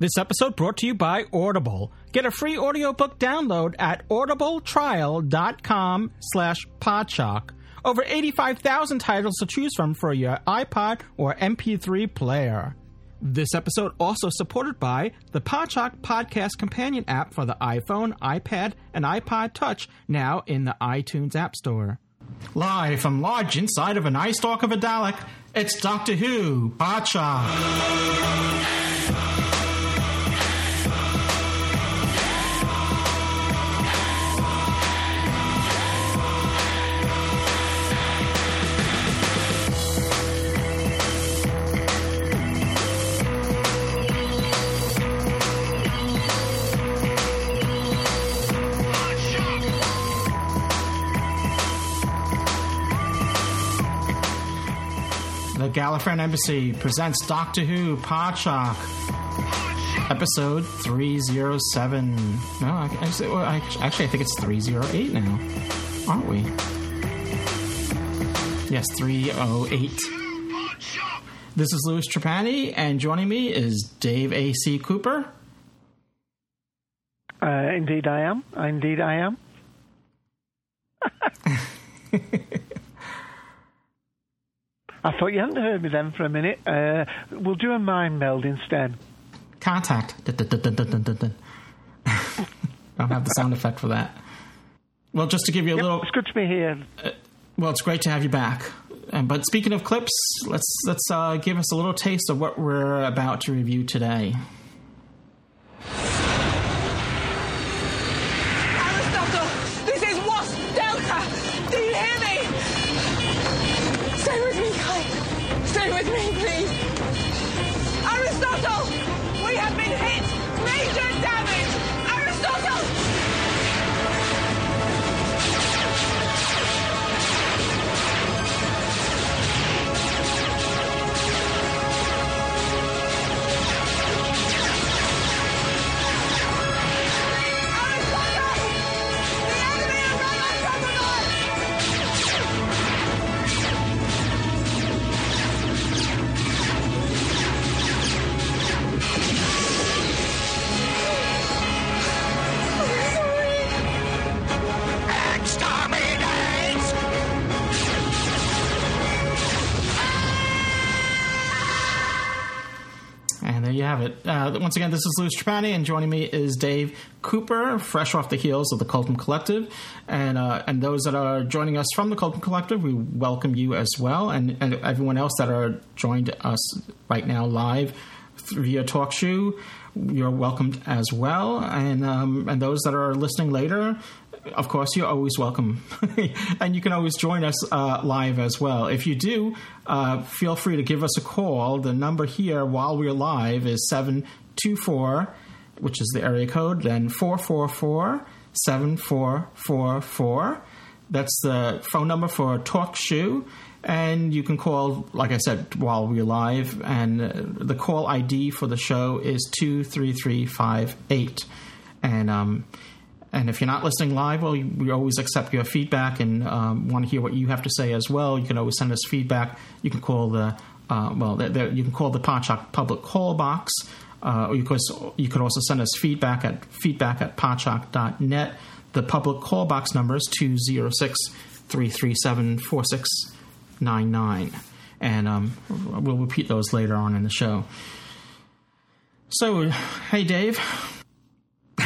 This episode brought to you by Audible. Get a free audiobook download at audibletrial.com slash podshock. Over 85,000 titles to choose from for your iPod or MP3 player. This episode also supported by the Podshock Podcast Companion app for the iPhone, iPad, and iPod Touch, now in the iTunes App Store. Live from large inside of an eye stalk of a Dalek, it's Doctor Who, Podshock. The Gallifreyan Embassy presents Doctor Who Podshock, episode 307. No, actually, well, actually, I think it's 308 now, aren't we? Yes, 308. This is Louis Trapani, and joining me is Dave A.C. Cooper. Uh, indeed, I am. Indeed, I am. I thought you hadn't heard me then for a minute. Uh, we'll do a mind meld instead. Contact. Don't have the sound effect for that. Well, just to give you a Yep, little. It's good to be here. Well, it's great to have you back. Um, but speaking of clips, let's let's uh, give us a little taste of what we're about to review today. Uh, once again, this is Louis Trapani, and joining me is Dave Cooper, fresh off the heels of the Colton Collective. And uh, and those that are joining us from the Colton Collective, we welcome you as well, and, and everyone else that are joined us right now live via TalkShoe, you're welcomed as well. And um, and those that are listening later, of course, you're always welcome. and you can always join us uh, live as well. If you do, uh, feel free to give us a call. The number here while we're live is 724, which is the area code, then 444 7444. That's the phone number for TalkShoe. And you can call, like I said, while we're live. And uh, the call ID for the show is 23358. And, um, and if you're not listening live, well, we always accept your feedback and um, want to hear what you have to say as well. You can always send us feedback. You can call the uh, well, there, there, you can call the Podshock public call box, uh, or you could you could also send us feedback at feedback at podshock.net. The public call box number is 206 337 4699. And um, we'll repeat those later on in the show. So, hey, Dave.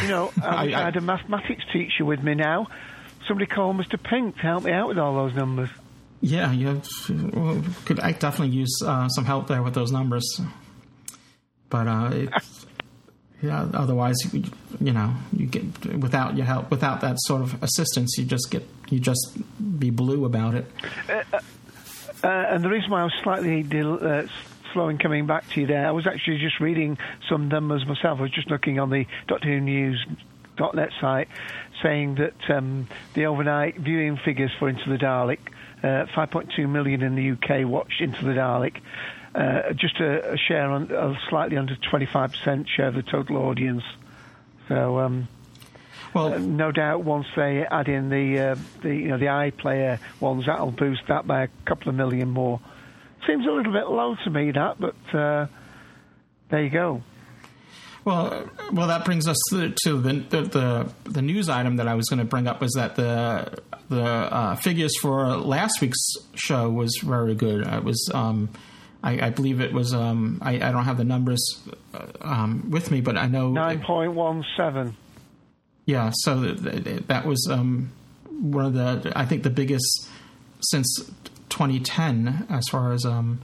You know, I, I- I- had a mathematics teacher with me now. Somebody called Mr. Pink to help me out with all those numbers. Yeah, you well, could I definitely use uh, some help there with those numbers. But uh, it's, yeah, otherwise, you, you know, you get without your help, without that sort of assistance, you just get you just be blue about it. Uh, and the reason why I was slightly del- uh, slow in coming back to you there, I was actually just reading some numbers myself. I was just looking on the Doctor Who News dot net site saying that um, the overnight viewing figures for Into the Dalek, uh, 5.2 million in the UK watched Into the Dalek. Uh, just a, a share on uh, slightly under 25% share of the total audience. So, um, well, uh, no doubt once they add in the uh, the you know the iPlayer ones, that'll boost that by a couple of million more. Seems a little bit low to me that, but uh, there you go. Well, well, that brings us to the the, the, the news item that I was going to bring up was that the the uh, figures for last week's show was very good. It was, um, I, I, believe it was. Um, I, I, don't have the numbers uh, um, with me, but I know nine point one seven. Yeah, so that was um, one of the I think the biggest since 2010 as far as um.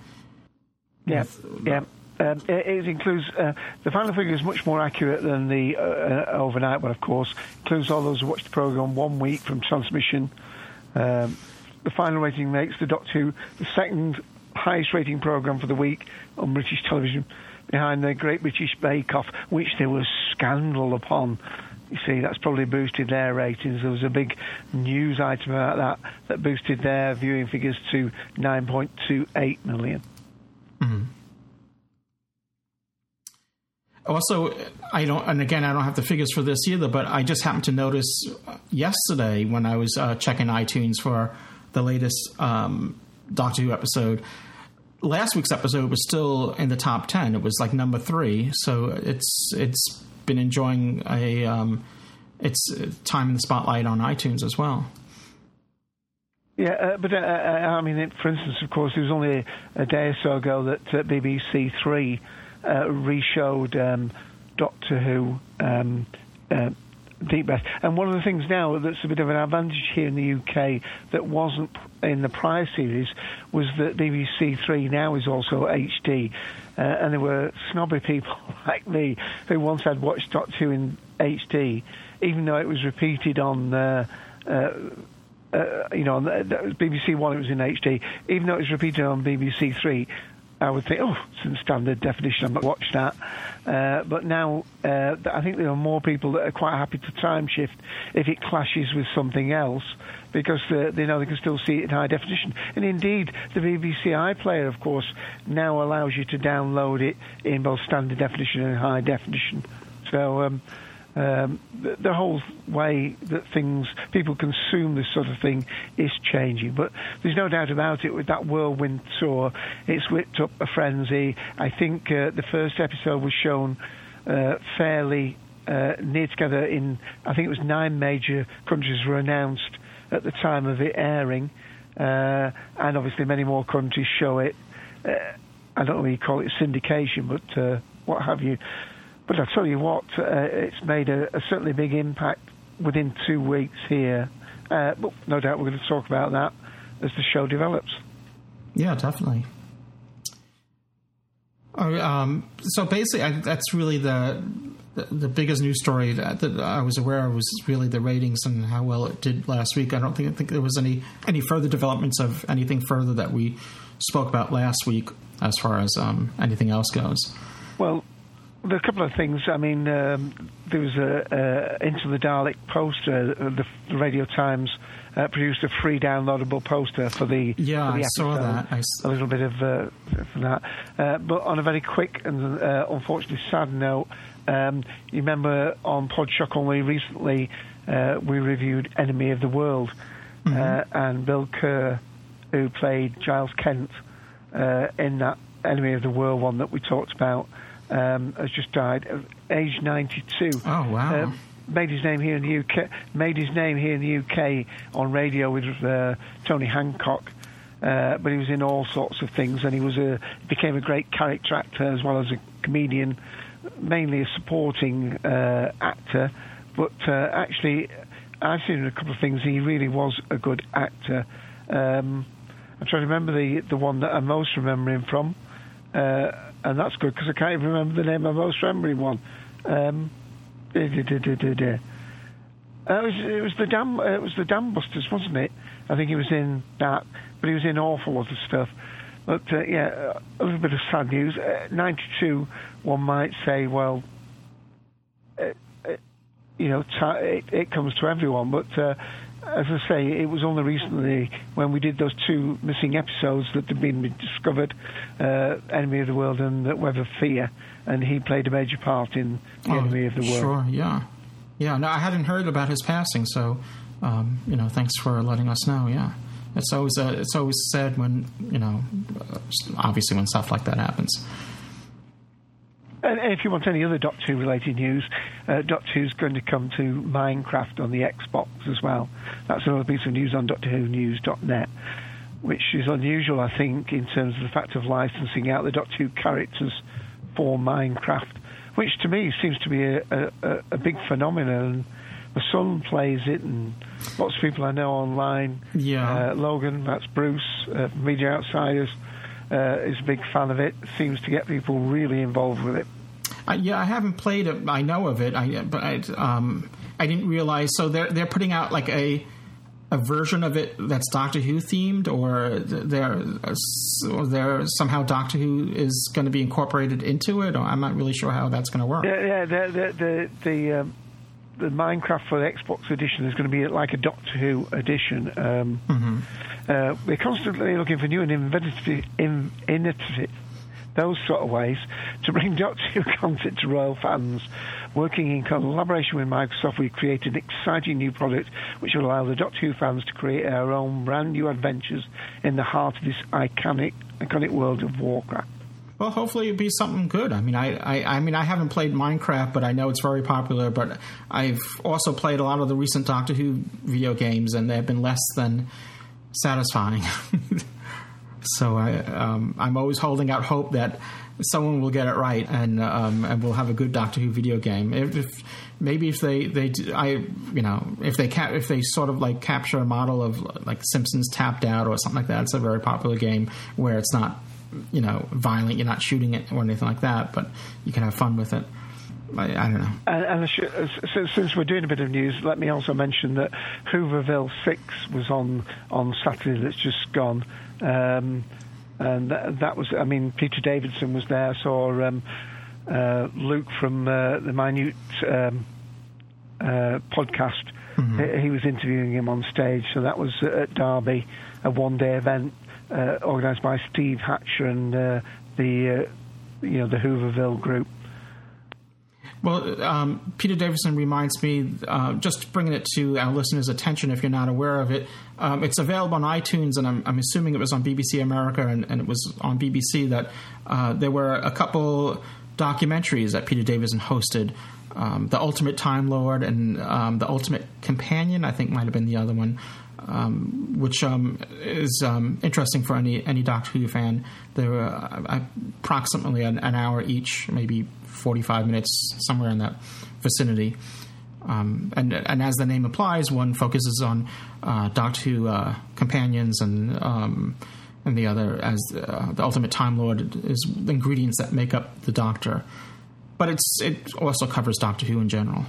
Yeah, yeah. Um, it, it, includes uh, the final figure is much more accurate than the uh, uh overnight one, of course. Includes all those who watched the program one week from transmission. Um, the final rating makes the Doctor Who the second highest rating program for the week on British television, behind the Great British Bake Off, which there was scandal upon. You see, that's probably boosted their ratings. There was a big news item about that that boosted their viewing figures to 9.28 million. Mm-hmm. Also, I don't, and again, I don't have the figures for this either, but I just happened to notice yesterday when I was uh, checking iTunes for the latest um, Doctor Who episode. Last week's episode was still in the top ten. It was like number three, so it's it's been enjoying a um, its time in the spotlight on iTunes as well. Yeah, uh, but uh, uh, I mean, it, for instance, of course, it was only a, day or so ago that uh, BBC Three uh, reshowed um, Doctor Who. Um, uh, Deep Breath. And one of the things now that's a bit of an advantage here in the UK that wasn't in the prior series was that BBC Three now is also HD. Uh, and there were snobby people like me who once had watched Doctor Who in HD, even though it was repeated on. Uh, uh, uh, you know, on the, BBC One, it was in HD. Even though it was repeated on BBC Three, I would think, oh, it's in standard definition. I'm not watch that. Uh, but now, uh, I think there are more people that are quite happy to time shift if it clashes with something else because uh, they know they can still see it in high definition. And indeed, the BBC iPlayer, of course, now allows you to download it in both standard definition and high definition. So. Um, um, the, the, whole way that things people consume this sort of thing is changing. But there's no doubt about it. With that whirlwind tour, it's whipped up a frenzy. I think uh, the first episode was shown uh, fairly uh, near together. In I think it was nine major countries were announced at the time of it airing, uh, and obviously many more countries show it. Uh, I don't know what you call it syndication, but uh, what have you. But I tell you what, uh, it's made a, a, certainly big impact within two weeks here. Uh, but no doubt we're going to talk about that as the show develops. Yeah, definitely. Oh, um, so basically, I, that's really the, the, the biggest news story that, that, I was aware of was really the ratings and how well it did last week. I don't think I think there was any any further developments of anything further that we spoke about last week as far as um, anything else goes. Well, there are a couple of things. I mean, um, there was a, a, Into the Dalek poster. Uh, the, the Radio Times uh, produced a free downloadable poster for the yeah. For the I saw that. I a little bit of uh, that. Uh, but on a very quick and uh, unfortunately sad note, um, you remember on Podshock only recently uh, we reviewed Enemy of the World, mm-hmm. and Bill Kerr, who played Giles Kent in that Enemy of the World one that we talked about um, has just died, age 92. Oh wow! Uh, made his name here in the UK. Made his name here in the UK on radio with uh, Tony Hancock. Uh, but he was in all sorts of things, and he was a became a great character actor as well as a comedian, mainly a supporting uh, actor. But uh, actually, I've seen a couple of things. He really was a good actor. Um, I'm trying to remember the the one that I most remember him from. Uh, and that's good because I can't even remember the name of most remembering one. Um, it was it was the dam it was the Dam Busters, wasn't it? I think he was in that, but he was in awful lot of stuff. But uh, yeah, a little bit of sad news. Uh, Ninety-two, one might say, well, uh, uh you know, t- it, it comes to everyone. But uh, as I say, it was only recently when we did those two missing episodes that had been discovered, uh, Enemy of the World and uh, Web of Fear, and he played a major part in the Oh, Enemy of the World. Sure, yeah. Yeah, no, I hadn't heard about his passing, so, um, you know, thanks for letting us know, yeah. It's always, uh, it's always sad when, you know, obviously when stuff like that happens. And if you want any other Doctor Who related news, uh, Doctor Who's going to come to Minecraft on the Xbox as well. That's another piece of news on DoctorWhoNews.net, which is unusual, I think, in terms of the fact of licensing out the Doctor Who characters for Minecraft, which to me seems to be a, a, a big phenomenon. My son plays it, and lots of people I know online. Yeah. Uh, Logan, that's Bruce, uh, Media Outsiders, uh, is a big fan of it. Seems to get people really involved with it. I, yeah, I haven't played it. I know of it, I, but I, um, I didn't realize. So they're they're putting out like a a version of it that's Doctor Who themed, or they're or they're somehow Doctor Who is going to be incorporated into it. Or I'm not really sure how that's going to work. Yeah, yeah. The the the the, um, the Minecraft for the Xbox edition is going to be like a Doctor Who edition. Um, uh, we're constantly looking for new and inventive, in, innovative, those sort of ways to bring Doctor Who content to royal fans. Working in collaboration with Microsoft, we've created an exciting new product which will allow the Doctor Who fans to create their own brand new adventures in the heart of this iconic, iconic world of Warcraft. Well, hopefully it'll be something good. I mean, I, I, I mean, I haven't played Minecraft, but I know it's very popular. But I've also played a lot of the recent Doctor Who video games, and they've been less than satisfying. so I, um, I'm always holding out hope that someone will get it right, and um, and we'll have a good Doctor Who video game. If, if maybe if they they I you know if they if they sort of like capture a model of like Simpsons Tapped Out or something like that, it's a very popular game where it's not you know violent, you're not shooting it or anything like that, but you can have fun with it. I, I don't know. And, and since, since we're doing a bit of news, let me also mention that Whoverville Six was on on Saturday. That's just gone, um, and that, that was. I mean, Peter Davison was there. I saw um, uh, Luke from uh, the Minute um, uh, podcast. He, he was interviewing him on stage. So that was at Derby, a one-day event uh, organised by Steve Hatcher and uh, the uh, you know the Whoverville group. Well, um, Peter Davison reminds me, uh, just bringing it to our listeners' attention if you're not aware of it. Um, it's available on iTunes, and I'm, I'm assuming it was on BBC America and, and it was on BBC that uh, there were a couple documentaries that Peter Davison hosted. Um, the Ultimate Time Lord and um, the Ultimate Companion, I think, might have been the other one, um, which um, is um, interesting for any any Doctor Who fan. They were uh, approximately an, an hour each, maybe 45 minutes, somewhere in that vicinity. Um, and, and as the name implies, one focuses on uh, Doctor Who uh, companions, and um, and the other as uh, the Ultimate Time Lord is the ingredients that make up the Doctor. But it's it also covers Doctor Who in general.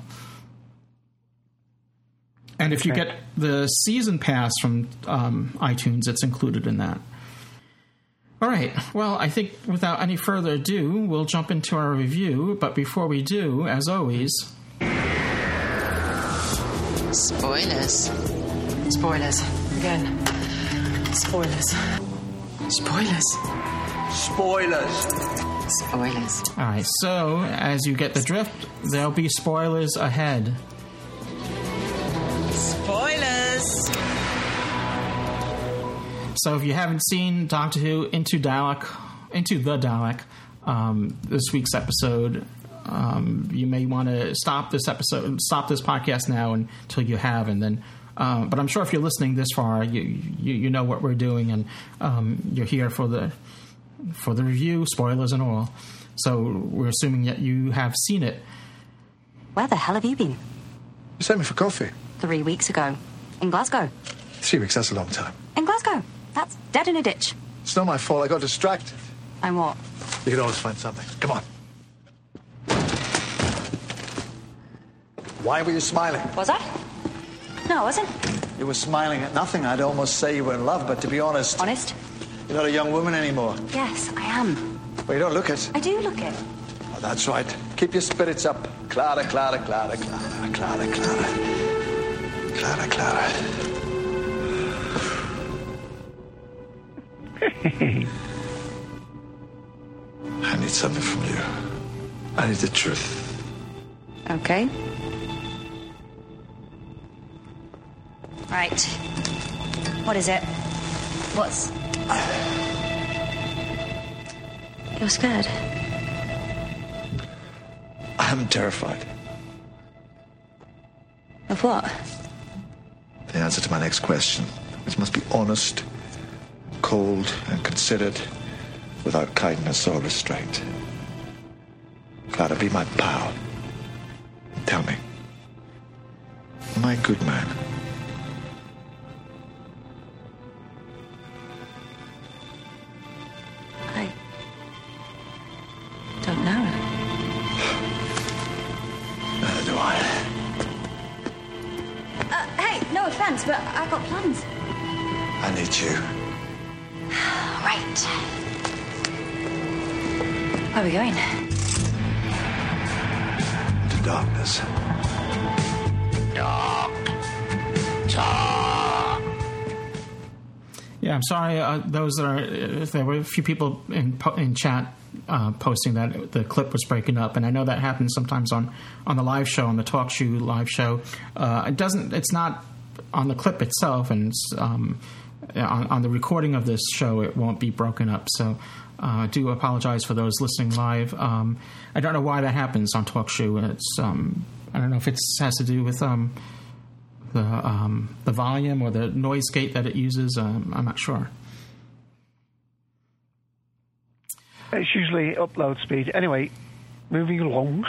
And if you Okay. get the season pass from um, iTunes, it's included in that. All right. Well, I think without any further ado, we'll jump into our review. But before we do, as always, Spoilers. Spoilers. Again. Spoilers. Spoilers. Spoilers. Spoilers. all right. So, as you get the drift, there'll be spoilers ahead. Spoilers. So, if you haven't seen Doctor Who Into Dalek, Into the Dalek, um, this week's episode, um, you may want to stop this episode, stop this podcast now until you have, and then. Um, but I'm sure if you're listening this far, you you, you know what we're doing, and um, you're here for the for the review, spoilers and all. So we're assuming that you have seen it. Where the hell have you been? You sent me for coffee. Three weeks ago. In Glasgow. Three weeks, that's a long time. In Glasgow. That's dead in a ditch. It's not my fault. I got distracted. I'm what? You can always find something. Come on. Why were you smiling? Was I? No, I wasn't. You were smiling at nothing. I'd almost say you were in love, but to be honest, Honest? you're not a young woman anymore. Yes, I am. Well, you don't look it. I do look it. Oh, that's right. Keep your spirits up. Clara, Clara, Clara, Clara, Clara, Clara. Clara, Clara. I need something from you. I need the truth. Okay. Right. What is it? What's. You're scared. I'm terrified. Of what? The answer to my next question, which must be honest, cold, and considered, without kindness or restraint. Clara, be my pal. Tell me, a good man? Sorry. Uh, those that are if there were a few people in in chat uh, posting that the clip was breaking up, and I know that happens sometimes on on the live show on the TalkShoe live show. Uh, it doesn't. It's not on the clip itself, and it's, um, on, on the recording of this show, it won't be broken up. So. Uh, I do apologize for those listening live. Um, I don't know why that happens on TalkShoe. It's um, I don't know if it has to do with um, the um, the volume or the noise gate that it uses. Um, I'm not sure. It's usually upload speed. Anyway, moving along.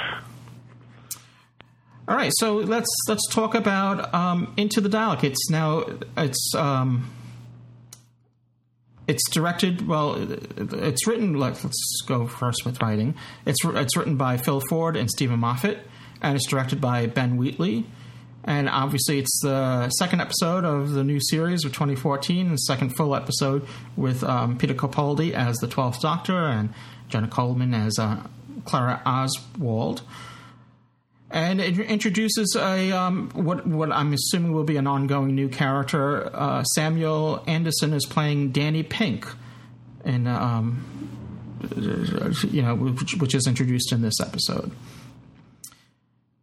All right, so let's let's talk about um, Into the Dalek. It's now it's um, it's directed. Well, it's written. Let's, let's go first with writing. It's it's written by Phil Ford and Steven Moffat, and it's directed by Ben Wheatley. And obviously, it's the second episode of the new series of 2014, and the second full episode with um, Peter Capaldi as the Twelfth Doctor and Jenna Coleman as uh, Clara Oswald and it introduces a um, what what I'm assuming will be an ongoing new character. Uh, Samuel Anderson is playing Danny Pink, and um, you know which, which is introduced in this episode.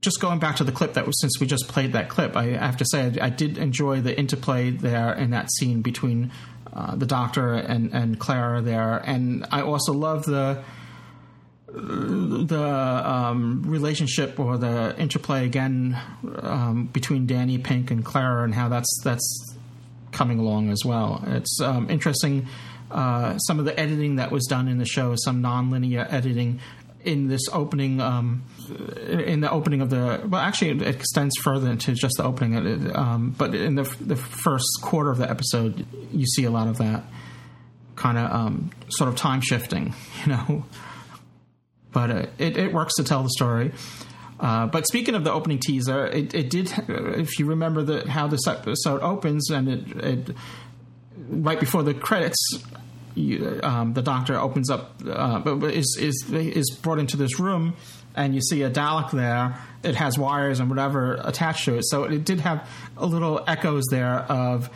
Just going back to the clip that was since we just played that clip, I have to say I, I did enjoy the interplay there in that scene between uh, the Doctor and and Clara there, and I also love the the um, relationship or the interplay again um, between Danny Pink and Clara and how that's that's coming along as well. It's um, interesting. Uh, some of the editing that was done in the show, some non-linear editing in this opening, um, in the opening of the well, actually it extends further into just the opening. Um, but in the the first quarter of the episode, you see a lot of that kind of um, sort of time shifting, you know but uh, it, it works to tell the story. Uh, but speaking of the opening teaser, it, it did. If you remember the, how this episode opens, and it, it right before the credits, you, um, the Doctor opens up, uh, is is is brought into this room, and you see a Dalek there. It has wires and whatever attached to it, so it did have a little echoes there of.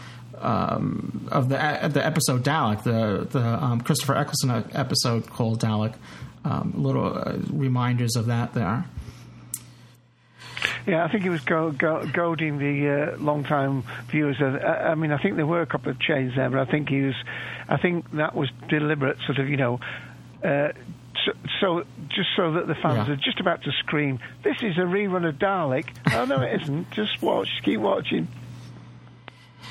Um, of the the episode Dalek, the the um, Christopher Eccleston episode called Dalek, um, little uh, reminders of that there. Yeah, I think it was go, go, goading the uh, long-time viewers. Uh, I mean, I think there were a couple of chains there, but I think he was, I think that was deliberate, sort of, you know. Uh, so, so, just so that the fans Yeah. are just about to scream, "This is a rerun of Dalek." oh no, it isn't. Just watch, keep watching.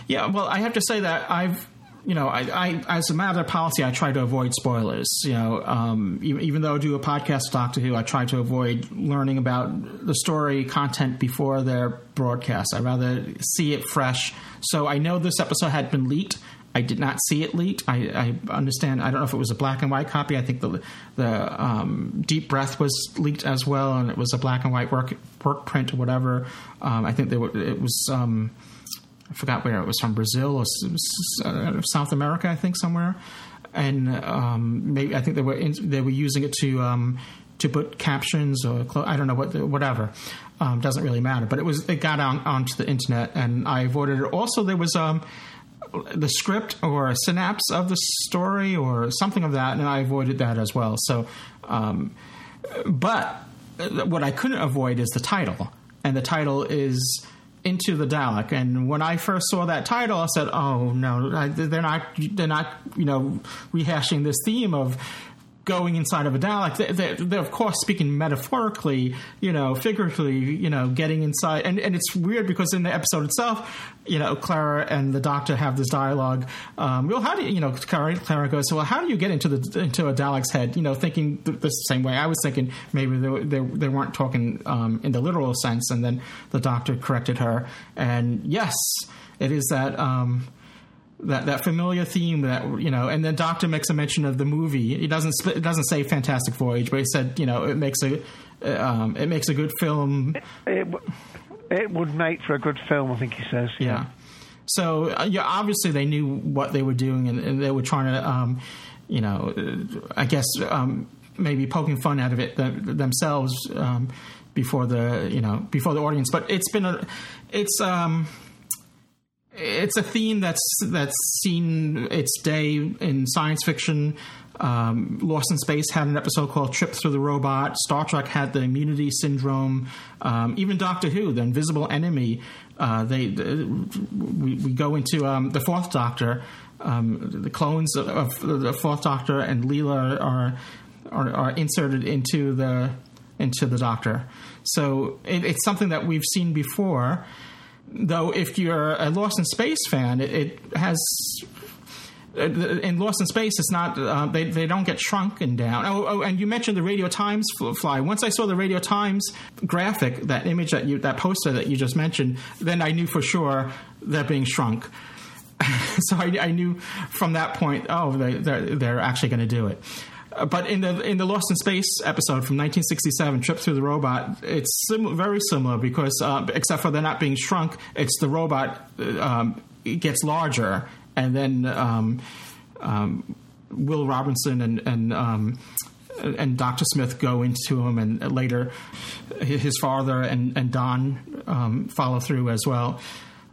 Yeah, well, I have to say that I've, you know, I, I as a matter of policy, I try to avoid spoilers. You know, um, even, even though I do a podcast with Doctor Who, I try to avoid learning about the story content before their broadcast. I rather see it fresh. So I know this episode had been leaked. I did not see it leaked. I, I understand. I don't know if it was a black and white copy. I think the the um, Deep Breath was leaked as well, and it was a black and white work work print or whatever. Um, I think were, it was. Um, I forgot where it was from Brazil or uh, South America, I think somewhere, and um, maybe I think they were in, they were using it to um, to put captions or clo- I don't know what whatever. Um, doesn't really matter. But it was it got on onto the internet, and I avoided it. Also, there was um, the script or a synapse of the story or something of that, and I avoided that as well. So, um, but what I couldn't avoid is the title, and the title is into the Dalek. And when I first saw that title, I said, "Oh no, they're not. They're not. You know, rehashing this theme of." Going inside of a Dalek, they're, they're, of course speaking metaphorically, you know, figuratively, you know, getting inside, and, and it's weird because in the episode itself, you know, Clara and the Doctor have this dialogue. Um, well, how do you, you know, Clara, Clara goes, well, how do you get into the into a Dalek's head? You know, thinking the same way I was thinking. Maybe they they, they weren't talking um, in the literal sense, and then the Doctor corrected her, and yes, it is that. Um, that that familiar theme that you know, and then Doctor makes a mention of the movie. He doesn't it doesn't say Fantastic Voyage, but he said you know it makes a um, it makes a good film. It, it, would make for a good film, I think he says. Yeah. yeah. So uh, yeah, obviously they knew what they were doing, and, and they were trying to, um, you know, I guess um, maybe poking fun out of it themselves um, before the you know before the audience. But it's been a it's um it's a theme that's that's seen its day in science fiction. Um, Lost in Space had an episode called "Trip Through the Robot." Star Trek had the Immunity Syndrome. Um, even Doctor Who, the Invisible Enemy. Uh, they, we, we, go into um, the Fourth Doctor. Um, the clones of, of, the Fourth Doctor and Leela are, are, are inserted into the into the Doctor. So it, it's something that we've seen before though if you're a Lost in Space fan, it, it has uh, in Lost in Space, it's not uh, they they don't get shrunken down. Oh, oh, and you mentioned the Radio Times fly. Once I saw the Radio Times graphic, that image that you that poster that you just mentioned, then I knew for sure they're being shrunk. so I, I, knew from that point, oh, they, they're, they're actually going to do it. Uh, but in the in the Lost in Space episode from 1967, Trip Through the Robot, it's sim- very similar because uh, except for they're not being shrunk, it's the robot uh, um, gets larger, and then um, um, Will Robinson and and um, and Dr. Smith go into him, and later his father and, and Don um, follow through as well.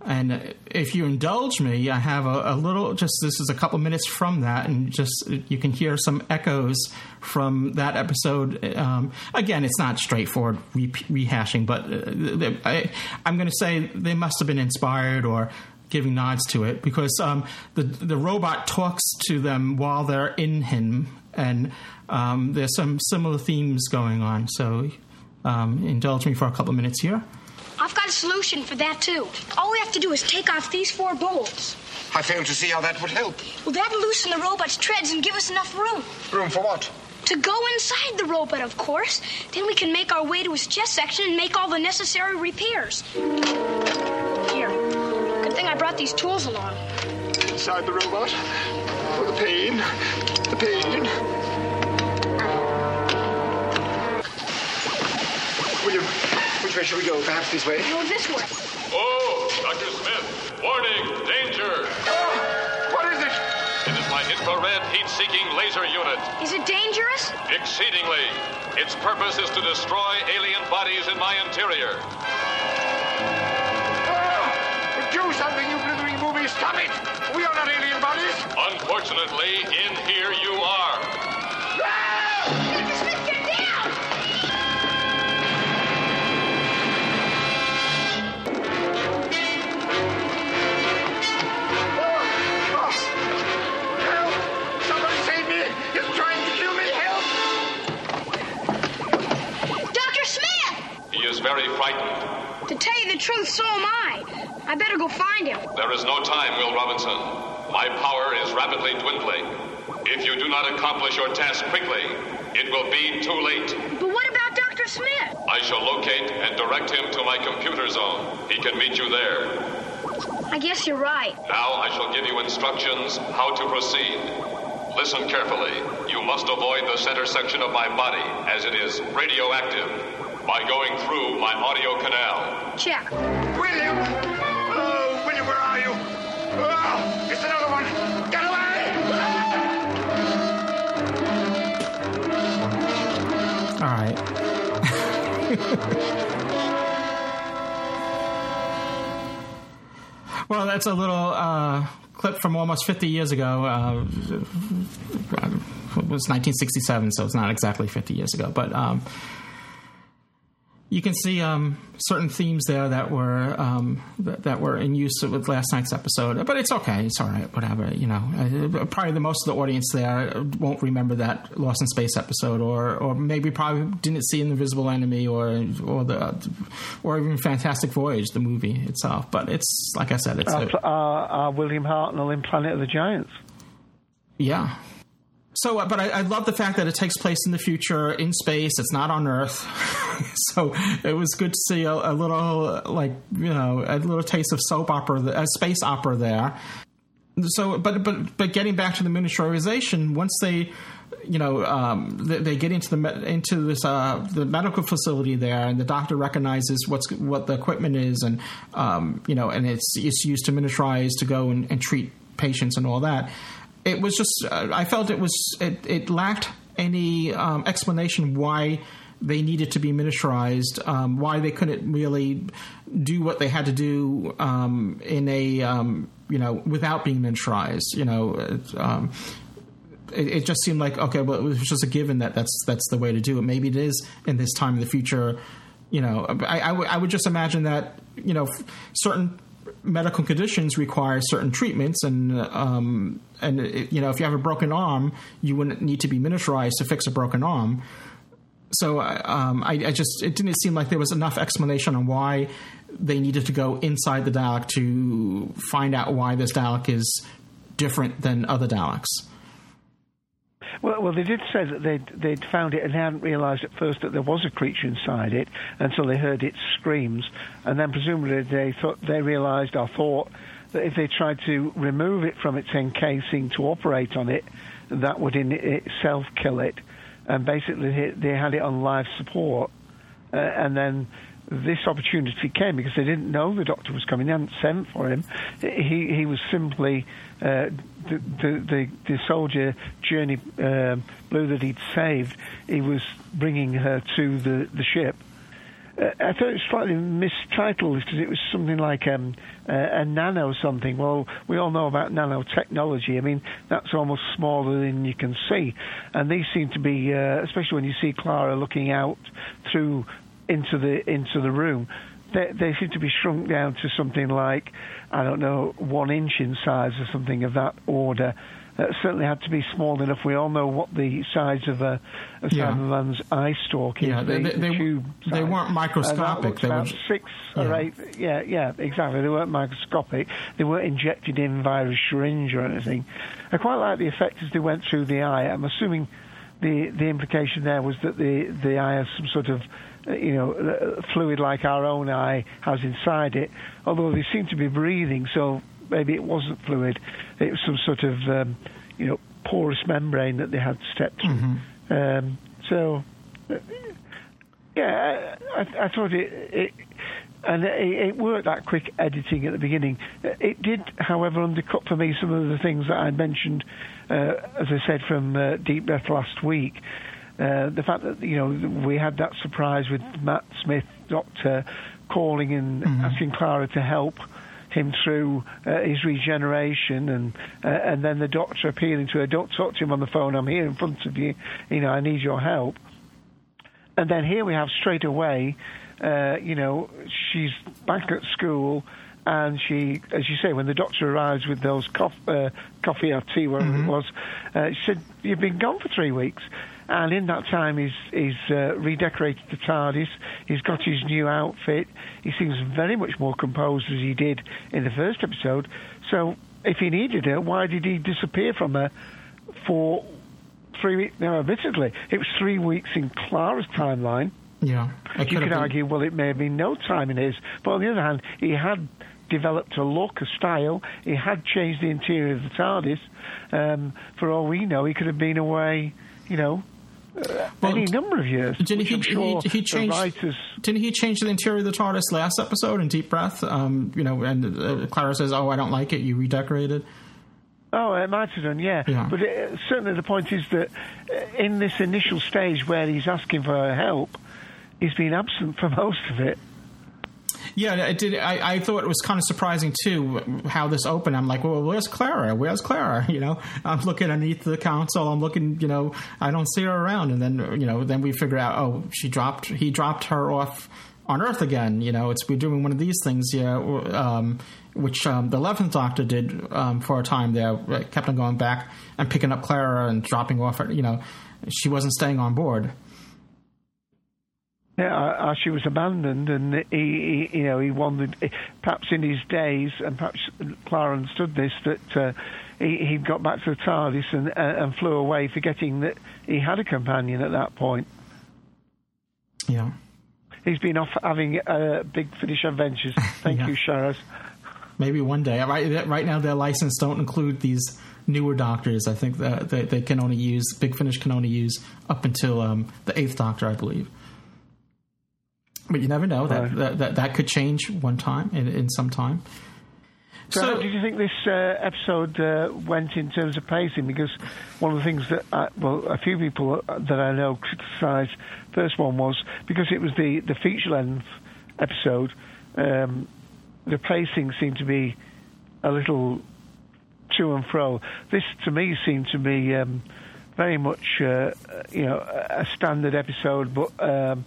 And if you indulge me, I have a, a, little, just this is a couple minutes from that, and just you can hear some echoes from that episode. Um, again, it's not straightforward re- rehashing, but uh, I, am going to say they must have been inspired or giving nods to it because um, the the robot talks to them while they're in him, and um, there's some similar themes going on. So um, indulge me for a couple minutes here. I've got a solution for that, too. All we have to do is take off these four bolts. I fail to see how that would help. Well, that'll loosen the robot's treads and give us enough room. Room for what? To go inside the robot, of course. Then we can make our way to his chest section and make all the necessary repairs. Here. Good thing I brought these tools along. Inside the robot? For the pain. The pain. Way shall we go? Perhaps this way? No, this way. Oh, Dr. Smith. Warning, danger. Oh, what is it? It is my infrared heat-seeking laser unit. Is it dangerous? Exceedingly. Its purpose is to destroy alien bodies in my interior. Oh, do something, you blithering movie. Stop it. We are not alien bodies. Unfortunately, in here you are. Very frightened. To tell you the truth, so am I. I better go find him. There is no time, Will Robinson. My power is rapidly dwindling. If you do not accomplish your task quickly, it will be too late. But what about Dr. Smith? I shall locate and direct him to my computer zone. He can meet you there. I guess you're right. Now I shall give you instructions how to proceed. Listen carefully. You must avoid the center section of my body, as it is radioactive by going through my audio canal. Check. William! Oh, William, where are you? Oh, it's another one! Get away! All right. well, that's a little uh, clip from almost 50 years ago. Uh, it was 1967, so it's not exactly 50 years ago, but um, you can see um, certain themes there that were um, that, that, were in use with last night's episode, but it's okay. It's all right. Whatever. You know, probably the most of the audience there won't remember that Lost in Space episode, or or maybe probably didn't see an Invisible Enemy, or or the or even Fantastic Voyage, the movie itself. But it's like I said, it's uh, uh, uh, William Hartnell in Planet of the Giants. Yeah, so, uh, but I, I, love the fact that it takes place in the future in space. It's not on Earth, so it was good to see a, a, little, like you know, a little taste of soap opera, a space opera there. So, but but but getting back to the miniaturization, once they, you know, um, they, they, get into the into this uh, the medical facility there, and the doctor recognizes what's what the equipment is, and um, you know, and it's it's used to miniaturize to go and, and treat patients and all that it was just uh, I felt it was it, it lacked any um, explanation why they needed to be miniaturized, um, why they couldn't really do what they had to do um, in a um, you know without being miniaturized. You know, um, it, it, just seemed like okay, well, it was just a given that that's that's the way to do it. Maybe it is in this time in the future. You know, I, I, w- I would just imagine that you know certain medical conditions require certain treatments, and um, and it, you know if you have a broken arm, you wouldn't need to be miniaturized to fix a broken arm. So um, I, I, just it didn't seem like there was enough explanation on why they needed to go inside the Dalek to find out why this Dalek is different than other Daleks. Well, well, they did say that they'd, they'd found it and hadn't realised at first that there was a creature inside it until they heard its screams, and then presumably they thought they realised or thought that if they tried to remove it from its encasing to operate on it, that would in itself kill it. And basically, they had it on life support, uh, and then this opportunity came because they didn't know the doctor was coming. They hadn't sent for him. He he was simply uh, the, the, the the soldier Journey uh, Blue that he'd saved. He was bringing her to the the ship. Uh, I thought it was slightly mistitled because it was something like um, a nano something. Well, we all know about nanotechnology. I mean, that's almost smaller than you can see, and these seem to be, uh, especially when you see Clara looking out through into the into the room, they, they seem to be shrunk down to something like I don't know one inch in size or something of that order. That certainly had to be small enough. We all know what the size of a, a yeah. Cyberman's eye stalk is. Yeah, they, the, they, the they, they weren't uh, microscopic. they were six yeah. or eight. Yeah, yeah, exactly. They weren't microscopic. They weren't injected in via a syringe or anything. I quite like the effect as they went through the eye. I'm assuming the the implication there was that the the eye has some sort of you know, fluid like our own eye has inside it. Although they seem to be breathing, so maybe it wasn't fluid. It was some sort of, um, you know, porous membrane that they had stepped through. Mm-hmm. Um, so, uh, yeah, I, I, thought it, it and it, it, worked that quick editing at the beginning. It did, however, undercut for me some of the things that I mentioned, uh, as I said from uh, Deep Breath last week. Uh, the fact that you know we had that surprise with Matt Smith, Doctor, calling and mm-hmm. asking Clara to help him through uh, his regeneration, and uh, and then the Doctor appealing to her, "Don't talk to him on the phone. I'm here in front of you. You know, I need your help." And then here we have straight away, uh, you know, she's back at school and she, as you say, when the doctor arrives with those coffee, uh, coffee or tea, whatever mm-hmm. it was, uh, she said, "You've been gone for three weeks." And in that time, he's, he's uh, redecorated the TARDIS. He's got his new outfit. He seems very much more composed as he did in the first episode. So, if he needed her, why did he disappear from her for three weeks? Now, admittedly, it was three weeks in Clara's timeline. Yeah, you could argue, well, it may have been no time in his. But on the other hand, he had developed a look, a style. He had changed the interior of the TARDIS. Um, for all we know, he could have been away, you know, well, any number of years. Didn't he, sure he, he changed? Writers... Didn't he change the interior of the TARDIS last episode in Deep Breath? Um, you know, and uh, Clara says, "Oh, I don't like it. You redecorated." Oh, it might have done, yeah. yeah. But it, uh, certainly the point is that uh, in this initial stage where he's asking for her help, he's been absent for most of it. Yeah, it did. I, I thought it was kind of surprising too how this opened. I'm like, well, where's Clara? Where's Clara? You know, I'm looking underneath the console. I'm looking. You know, I don't see her around. And then you know, then we figure out, oh, she dropped. He dropped her off on Earth again. You know, it's we're doing one of these things. Yeah. Um, which um, the Eleventh Doctor did um, for a time there, kept on going back and picking up Clara and dropping off. You know, she wasn't staying on board. Yeah, uh, uh, she was abandoned, and he, he, you know, he wondered, perhaps in his days, and perhaps Clara understood this, that uh, he, he got back to the TARDIS and, uh, and flew away, forgetting that he had a companion at that point. Yeah. He's been off having uh, big Finish adventures. Thank yeah. you, Sharaz. Maybe one day. Right, right now, their license don't include these newer doctors. I think that they, they can only use Big Finish can only use up until um, the eighth Doctor, I believe. But you never know that that, that, that could change one time in, in some time. So, so, how did you think this uh, episode uh, went in terms of pacing? Because one of the things that, I, well, a few people that I know criticised first one was because it was the, the feature length episode, um, the pacing seemed to be a little to and fro. This, to me, seemed to be um, very much, uh, you know, a standard episode, but um,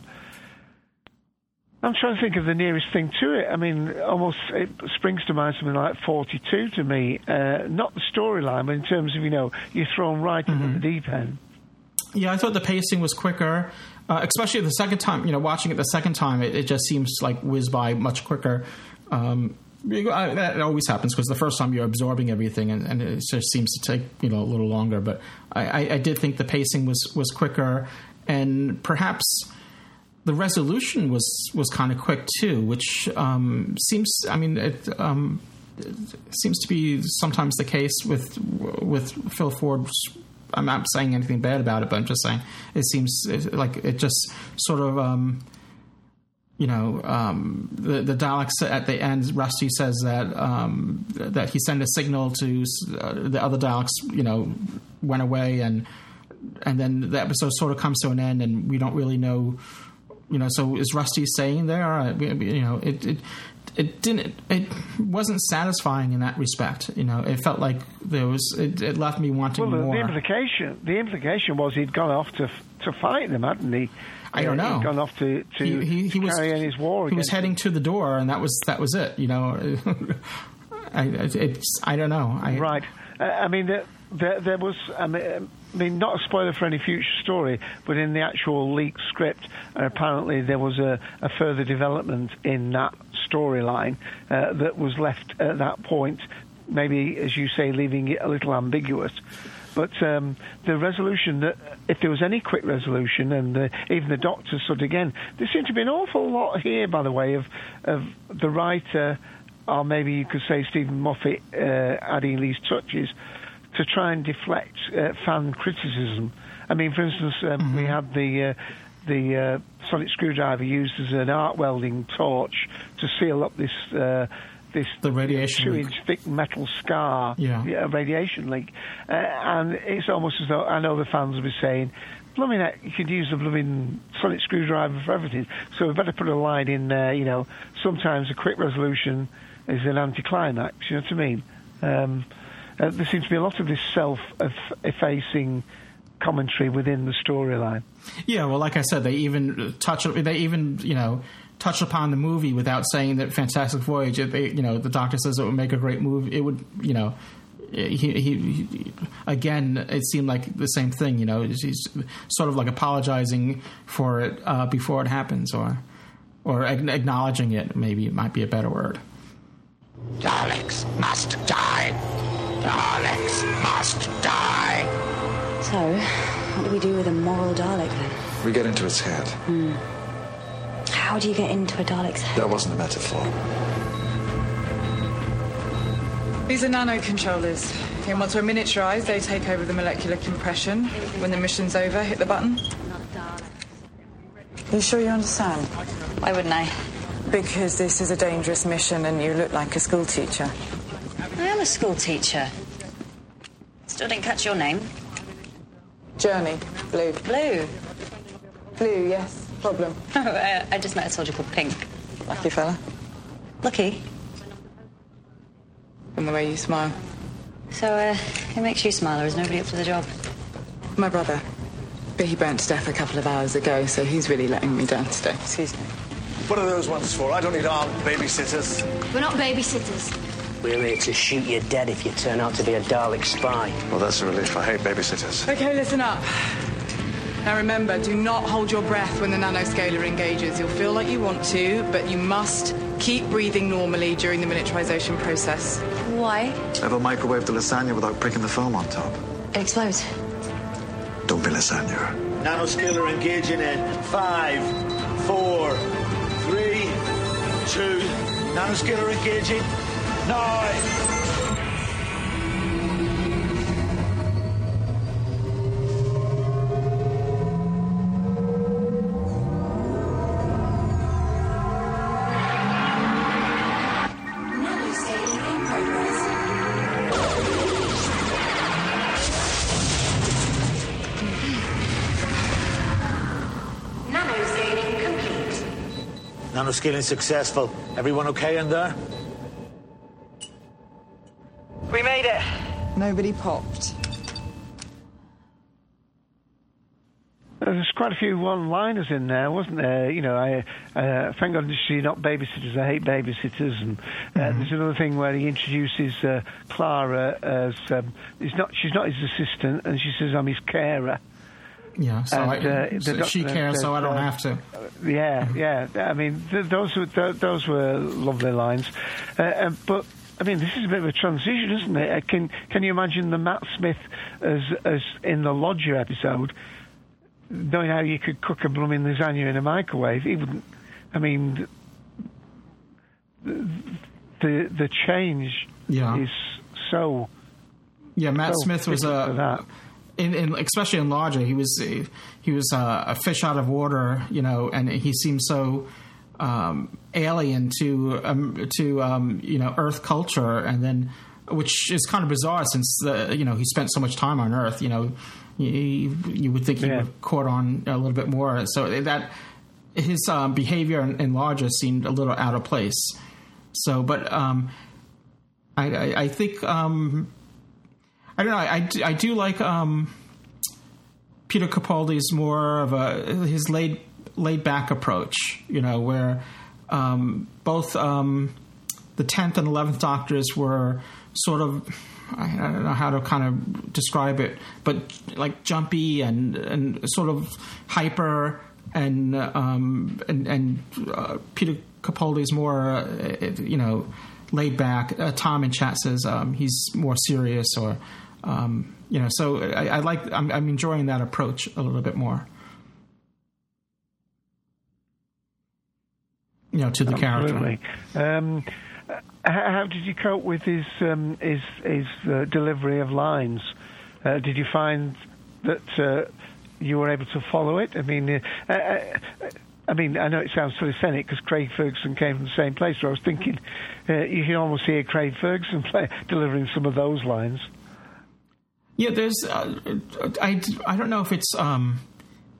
I'm trying to think of the nearest thing to it. I mean, almost it springs to mind something like 42 to me. Uh, not the storyline, but in terms of, you know, you're thrown right mm-hmm. into the deep end. Yeah, I thought the pacing was quicker, uh, especially the second time. You know, watching it the second time, it, it just seems like whiz by much quicker. Um, that always happens because the first time you're absorbing everything, and, and, it just seems to take you know a little longer. But I, I, I did think the pacing was was quicker, and perhaps the resolution was was kind of quick too, which um, seems. I mean, it, um, it, seems to be sometimes the case with with Phil Ford. I'm not saying anything bad about it, but I'm just saying it seems like it just sort of. Um, you know, um, the, the Daleks at the end, Rusty says that um, that he sent a signal to uh, the other Daleks, you know, went away, and and then the episode sort of comes to an end, and we don't really know you know, so is Rusty saying there? Uh, you know, it, it it didn't it wasn't satisfying in that respect. You know, it felt like there was it, it left me wanting well, the, more. The implication the implication was he'd gone off to to fight them, hadn't he? I don't know. He'd gone off to, to, he, he, he was, carry on his war. He was heading them. to the door, and that was that was it. You know, I, it's I don't know. I, right. Uh, I mean, there, there, there was. I mean, I mean, not a spoiler for any future story, but in the actual leaked script, uh, apparently there was a, a, further development in that storyline uh, that was left at that point, maybe, as you say, leaving it a little ambiguous. But um, the resolution, that if there was any quick resolution, and the, even the doctor said again, there seemed to be an awful lot here, by the way, of, of the writer, or maybe you could say Steven Moffat uh, adding these touches to try and deflect uh, fan criticism. I mean, for instance, um, mm-hmm. we had the uh, the uh, sonic screwdriver used as an arc welding torch to seal up this uh, this the radiation two leak. inch thick metal scar, yeah, yeah radiation leak, uh, and it's almost as though I know the fans will be saying. Blooming heck, you could use the blooming sonic screwdriver for everything. So we better put a line in there. You know, sometimes a quick resolution is an anticlimax. You know what I mean? Um, uh, there seems to be a lot of this self-effacing commentary within the storyline. Yeah, well, like I said, they even touch. They even you know touch upon the movie without saying that Fantastic Voyage. They, you know, the Doctor says it would make a great movie. It would, you know. He, he, he, again, it seemed like the same thing. You know, he's sort of like apologizing for it uh, before it happens, or or acknowledging it. Maybe it might be a better word. Daleks must die. Daleks must die. So, what do we do with a moral Dalek then? We get into its head. Hmm. How do you get into a Dalek's head? That wasn't a metaphor. These are nano controllers. And once we're miniaturized, they take over the molecular compression. When the mission's over, hit the button. Not Daleks. You sure you understand? Why wouldn't I? Because this is a dangerous mission and you look like a school teacher. I am a school teacher. Still didn't catch your name. Journey. Blue. Blue. Blue, yes. Problem. Oh, uh, I just met a soldier called Pink. Lucky fella. Lucky. From the way you smile. So, uh, it makes you smile, or is nobody up for the job? My brother. But he burnt to death a couple of hours ago, so he's really letting me down today. Excuse me. What are those ones for? I don't need armed babysitters. We're not babysitters. We're here to shoot you dead if you turn out to be a Dalek spy. Well, that's a relief. I hate babysitters. Okay, listen up. Now remember, do not hold your breath when the nanoscaler engages. You'll feel like you want to, but you must keep breathing normally during the miniaturization process. Why? Ever microwave the lasagna without pricking the foam on top? It explodes. Don't be lasagna. Nanoscaler engaging in five, four, three, two. Nanoscaler engaging. Nine. Nanoscaling successful. Everyone okay in there? We made it. Nobody popped. There's quite a few one-liners in there, wasn't there? You know, I uh, thank God she's not babysitters. I hate babysitters. And uh, there's another thing where he introduces uh, Clara as um, he's not. She's not his assistant, and she says, "I'm his carer." Yeah, so, And, I, uh, the so she cares, so I don't uh, have to. Yeah, yeah. I mean, th- those were th- those were lovely lines, uh, uh, but. I mean, this is a bit of a transition, isn't it? Uh, Can Can you imagine the Matt Smith as as in the Lodger episode, knowing how you could cook a blooming lasagna in a microwave? He wouldn't. I mean, the the, the change Yeah. is so. Yeah, Matt so Smith was a, that. In, in especially in Lodger, he was he was a, a fish out of water, you know, and he seemed so um, alien to um, to um, you know Earth culture, and then which is kind of bizarre since the you know he spent so much time on Earth, you know. You, you would think he Yeah. would caught on a little bit more. So that his um, behavior in, in Lodger seemed a little out of place. So, but um, I, I, I think um, I don't know. I, do- I do like um, Peter Capaldi's more of a his laid laid back approach. You know, where um, both um, the tenth and eleventh Doctors were sort of. I I don't know how to kind of describe it, but like jumpy and and sort of hyper, and um, and and uh, Peter Capaldi's more, uh, you know, laid back. Uh, Tom in chat says um, he's more serious, or um, you know. So I, I like. I'm, I'm enjoying that approach a little bit more. You know, to the character. Absolutely. Um, how did you cope with his um, his his uh, delivery of lines? Uh, did you find that uh, you were able to follow it? I mean, uh, uh, I mean, I know it sounds sort of cynic because Craig Ferguson came from the same place. But I was thinking uh, you can almost hear Craig Ferguson play, delivering some of those lines. Yeah, there's. Uh, I, I don't know if it's um,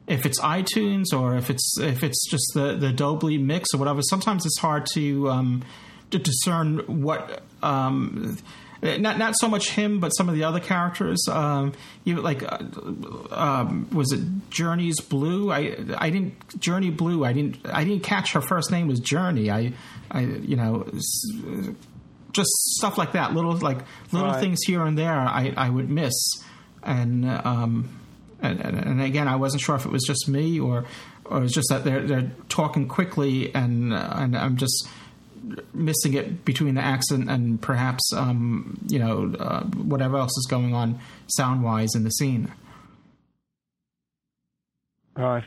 if it's iTunes or if it's if it's just the the Dolby mix or whatever. Sometimes it's hard to um, to discern what. Um, not not so much him, but some of the other characters. Um, like, uh, um, was it Journey's Blue? I I didn't Journey Blue. I didn't I didn't catch her first name was Journey. I I you know just stuff like that. Little like little Right. things here and there. I I would miss, and um and, and, again I wasn't sure if it was just me or or it's just that they're they're talking quickly and and I'm just missing it between the accent and perhaps um, you know uh, whatever else is going on sound wise in the scene. Right.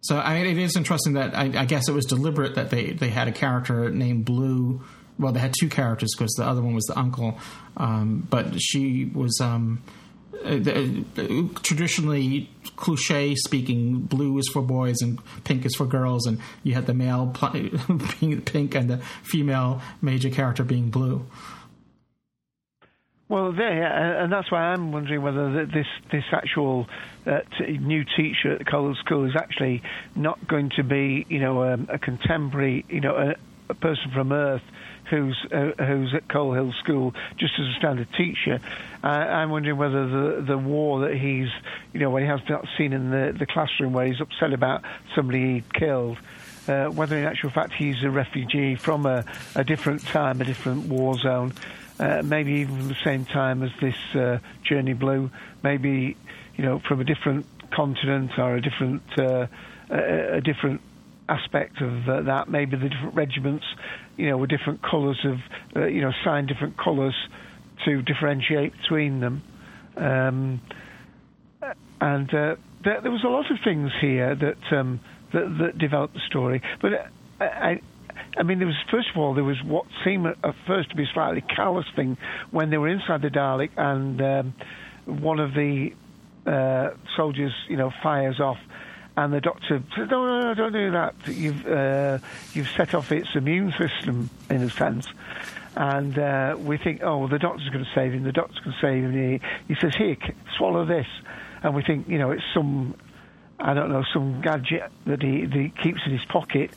So I mean, it is interesting that I, I guess it was deliberate that they, they had a character named Blue. Well, they had two characters because the other one was the uncle, um, but she was um, uh, uh, traditionally cliche speaking. Blue is for boys and pink is for girls, and you had the male being pink and the female major character being blue. Well, yeah, and that's why I'm wondering whether this this actual uh, t- new teacher at the School is actually not going to be, you know, um, a contemporary, you know, a, a person from Earth who's uh, who's at Coal Hill School just as a standard teacher. Uh, I'm wondering whether the the war that he's you know when he has that scene in the the classroom where he's upset about somebody he killed. Uh, whether in actual fact he's a refugee from a, a different time, a different war zone, uh, maybe even from the same time as this uh, Journey Blue, maybe you know from a different continent or a different uh, a, a different aspect of uh, that. Maybe the different regiments, you know, were different colours of uh, you know signed different colours to differentiate between them. Um, and uh, there, there was a lot of things here that um, that, that developed the story, but uh, I, I mean, there was first of all there was what seemed at first to be a slightly callous thing when they were inside the Dalek, and um, one of the uh, soldiers, you know, fires off, and the doctor says, "No, no, no, don't do that. You've uh, you've set off its immune system in a sense." And uh, we think, "Oh, well, the doctor's going to save him. The doctor's going to save him." He, he says, "Here, swallow this," and we think, you know, it's some, I don't know, some gadget that he, that he keeps in his pocket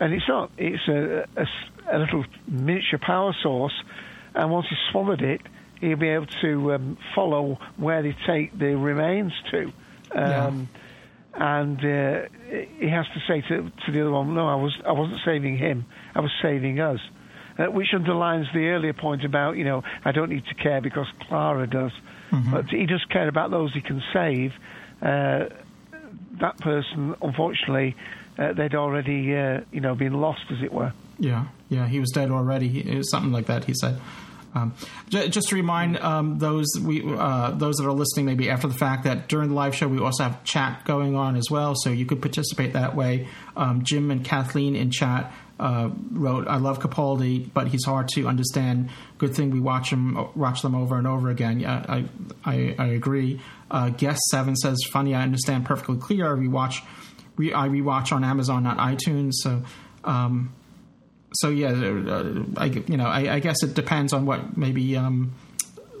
and it's not. It's a, a, a, little miniature power source, and once he's swallowed it, he'll be able to um, follow where they take the remains to. Um, yeah. And uh, he has to say to, to the other one, "No, I was I wasn't saving him. I was saving us." Uh, which underlines the earlier point about, you know, I don't need to care because Clara does. Mm-hmm. But he does care about those he can save. Uh, that person, unfortunately, uh, they'd already, uh, you know, been lost, as it were. Yeah, yeah, he was dead already. It was something like that. He said. Um, just to remind um, those we uh, those that are listening maybe after the fact that during the live show we also have chat going on as well, so you could participate that way. Um, Jim and Kathleen in chat uh, wrote, "I love Capaldi, but he's hard to understand. Good thing we watch him watch them over and over again." Yeah, I I, I agree. Uh, Guest Seven says, "Funny, I understand perfectly clear. We watch." re- I rewatch on Amazon, not iTunes. So, um, so yeah, uh, I you know I, I, guess it depends on what maybe um,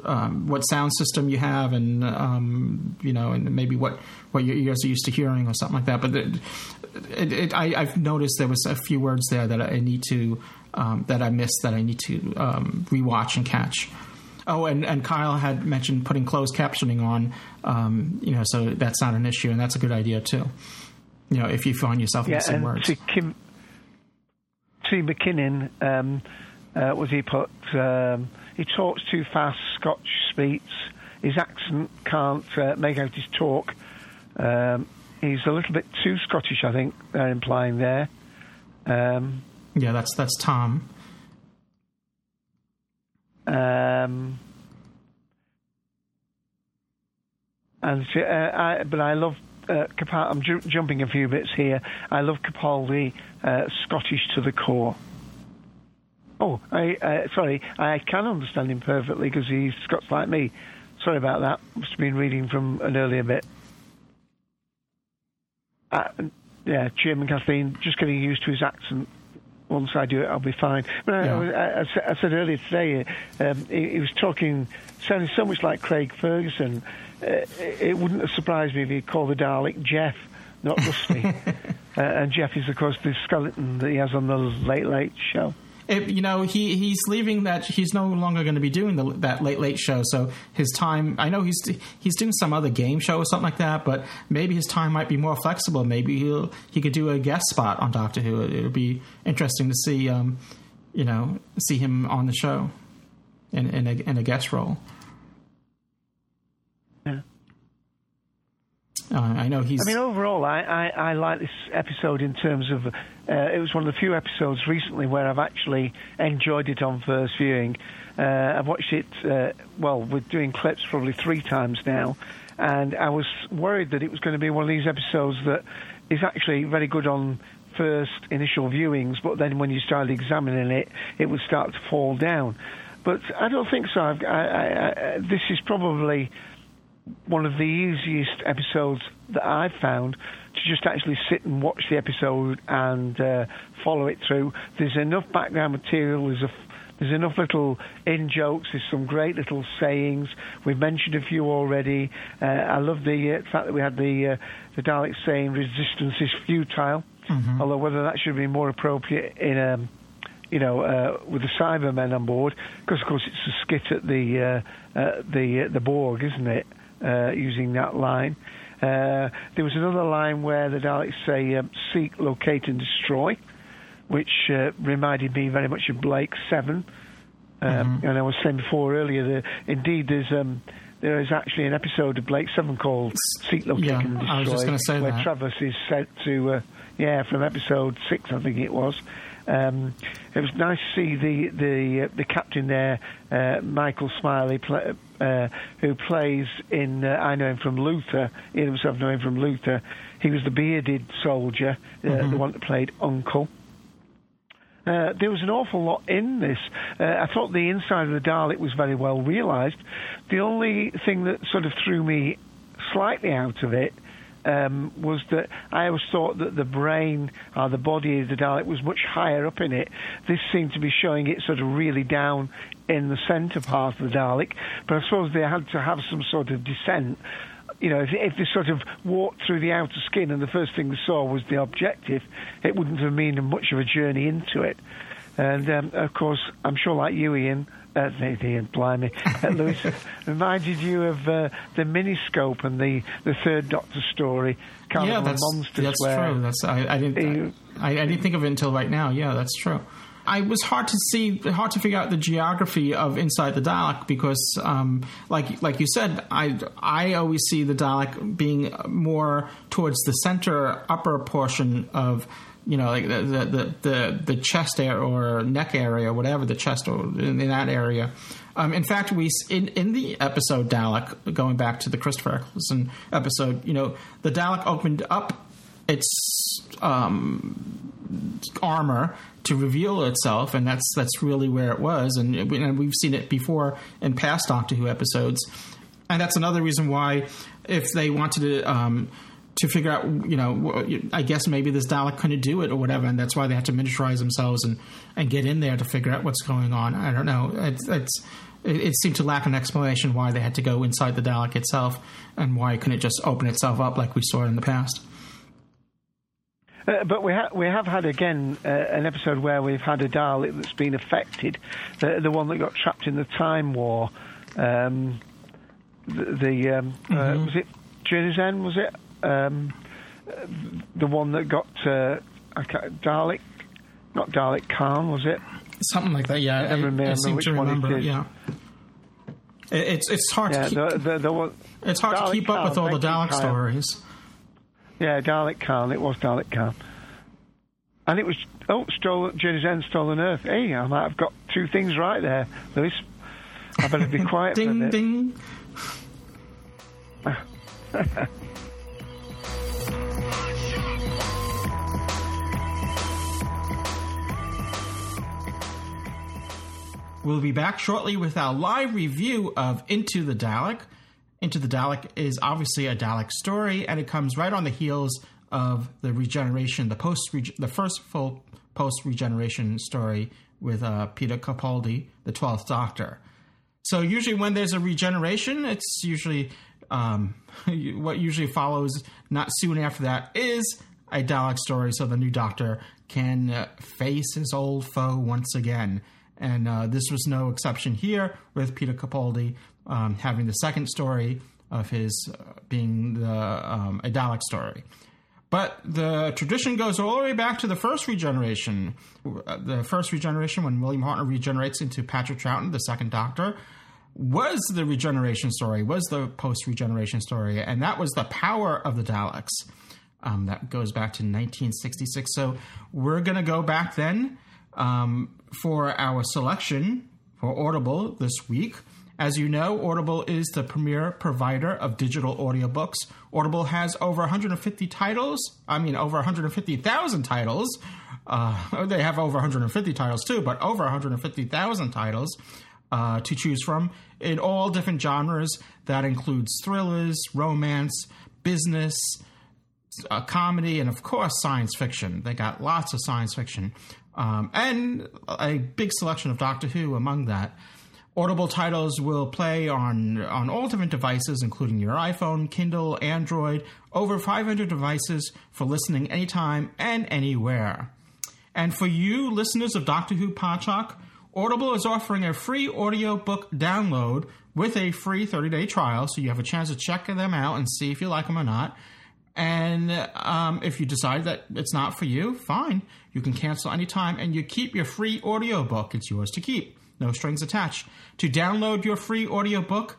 um, what sound system you have, and um, you know, and maybe what what your ears are used to hearing or something like that. But it, it, it, I, have noticed there was a few words there that I need to um, that I missed that I need to um, rewatch and catch. Oh, and, and Kyle had mentioned putting closed captioning on, um, you know, so that's not an issue, and that's a good idea too you know, if you find yourself yeah, missing words. To Kim, McKinnon, um, uh, was he put? Um, he talks too fast. Scotch speaks. His accent can't uh, make out his talk. Um, he's a little bit too Scottish, I think. They're implying there. Um, yeah, that's that's Tom. Um, and uh, I, but I love uh, Capaldi, I'm ju- jumping a few bits here. I love Capaldi, uh, Scottish to the core. Oh, I, uh, sorry, I can understand him perfectly because he's Scots like me. Sorry about that. Must have been reading from an earlier bit. Uh, yeah, and Kathleen, just getting used to his accent. Once I do it, I'll be fine. But I, I, I, I said earlier today, um, he, he was talking, sounding so much like Craig Ferguson uh, it wouldn't have surprised me if he called the Dalek Jeff, not Rusty. uh, and Jeff is, of course, the skeleton that he has on the Late Late Show. If, you know, he he's leaving that. He's no longer going to be doing the, that late late show. So his time. I know he's he's doing some other game show or something like that. But maybe his time might be more flexible. Maybe he'll he could do a guest spot on Doctor Who. It would be interesting to see, um, you know, see him on the show in in a, in a guest role. Uh, I know he's. I mean, overall, I, I, I, like this episode in terms of uh, it was one of the few episodes recently where I've actually enjoyed it on first viewing. Uh, I've watched it, uh, well, we're doing clips probably three times now, and I was worried that it was going to be one of these episodes that is actually very good on first initial viewings, but then when you started examining it, it would start to fall down. But I don't think so. I, I, this is probably one of the easiest episodes that I've found to just actually sit and watch the episode and uh, follow it through. There's enough background material. There's a there's enough little in jokes. There's some great little sayings. We've mentioned a few already. Uh, I love the uh, fact that we had the uh, the Daleks saying resistance is futile. Mm-hmm. Although whether that should be more appropriate in a you know, uh, with the Cybermen on board, because of course it's a skit at the uh, uh, the the Borg, isn't it? Uh, using that line. Uh, there was another line where the Daleks say um, "seek, locate, and destroy," which uh, reminded me very much of Blake Seven. Um, Mm-hmm. And I was saying before earlier that indeed there's um, there is actually an episode of Blake Seven called "Seek, Locate, Yeah, and Destroy," I was just say where that. Travis is sent to uh, yeah from episode six, I think it was. Um, it was nice to see the the uh, the captain there, uh, Michael Smiley, pla uh, who plays in. Uh, I know him from Luther. He himself know him from Luther. He was the bearded soldier, uh, Mm-hmm. the one that played Uncle. Uh, there was an awful lot in this. Uh, I thought the inside of the Dalek was very well realised. The only thing that sort of threw me slightly out of it um, was that I always thought that the brain or the body of the Dalek was much higher up in it. This seemed to be showing it sort of really down in the centre part of the Dalek, but I suppose they had to have some sort of descent. You know, if, if they sort of walked through the outer skin and the first thing they saw was the objective, it wouldn't have been much of a journey into it. And um, of course, I'm sure, like you, Ian, uh, Ian, blimey, uh, Louis, reminded you of uh, the miniscope and the, the third Doctor story, Carnival yeah, that's Monsters, that's true. That's I, I didn't I, I didn't think of it until right now. Yeah, that's true. I was hard to see, hard to figure out the geography of inside the Dalek because, um, like like you said, I I always see the Dalek being more towards the center upper portion of. You know, like the the the, the, chest area or neck area, whatever the chest or in, in that area. Um, in fact, we in in the episode Dalek, going back to the Christopher Eccleston episode, you know, the Dalek opened up its um, armor to reveal itself, and that's that's really where it was. And, and we've seen it before in past Doctor Who episodes, and that's another reason why, if they wanted to. Um, to figure out, you know, I guess maybe this Dalek couldn't do it or whatever, and that's why they had to miniaturize themselves and, and get in there to figure out what's going on. I don't know. It's, it's it, it seemed to lack an explanation why they had to go inside the Dalek itself and why it couldn't it just open itself up like we saw in the past. Uh, but we, ha- we have had again uh, an episode where we've had a Dalek that's been affected, the, the one that got trapped in the Time War. Um, the the um, uh, was it Journey's End? Was it um, the one that got uh, I Dalek? Not Dalek Caan, was it? Something like that. Yeah, I I, I remember seem which to remember. Yeah, It- it's it's hard Yeah, to keep. the, the, the one, it's hard Dalek to keep up with all the Dalek Kyle. stories. Yeah, Dalek Caan. It was Dalek Caan. And it was, oh, stolen, Journey's End, Stolen Earth. Hey, I might have got two things right there, Louis. I better be quiet ding ding. We'll be back shortly with our live review of Into the Dalek. Into the Dalek is obviously a Dalek story, and it comes right on the heels of the regeneration, the post, the first full post regeneration story with uh, Peter Capaldi, the Twelfth Doctor. So usually when there's a regeneration, it's usually um, what usually follows. Not soon after that is a Dalek story, so the new Doctor can uh, face his old foe once again. And uh, this was no exception here with Peter Capaldi um, having the second story of his uh, being the um, story. But the tradition goes all the way back to the first regeneration. Uh, The first regeneration, when William Hartnell regenerates into Patrick Troughton, the second Doctor, was the regeneration story, was the post regeneration story, and that was the power of the Daleks. Um, that goes back to 1966. So we're going to go back then um, for our selection for Audible this week. As you know, Audible is the premier provider of digital audiobooks. Audible has over 150 titles. I mean, over 150,000 titles. Uh, they have over 150 titles too, but over 150,000 titles uh, to choose from in all different genres. That includes thrillers, romance, business, uh, comedy, and of course, science fiction. They got lots of science fiction. Um, and a big selection of Doctor Who among that. Audible titles will play on on all different devices, including your iPhone, Kindle, Android. Over 500 devices for listening anytime and anywhere. And for you listeners of Doctor Who Podshock, Audible is offering a free audiobook download with a free 30 day trial, so you have a chance to check them out and see if you like them or not. And um, if you decide that it's not for you, fine. You can cancel anytime and you keep your free audiobook. It's yours to keep. No strings attached. To download your free audiobook,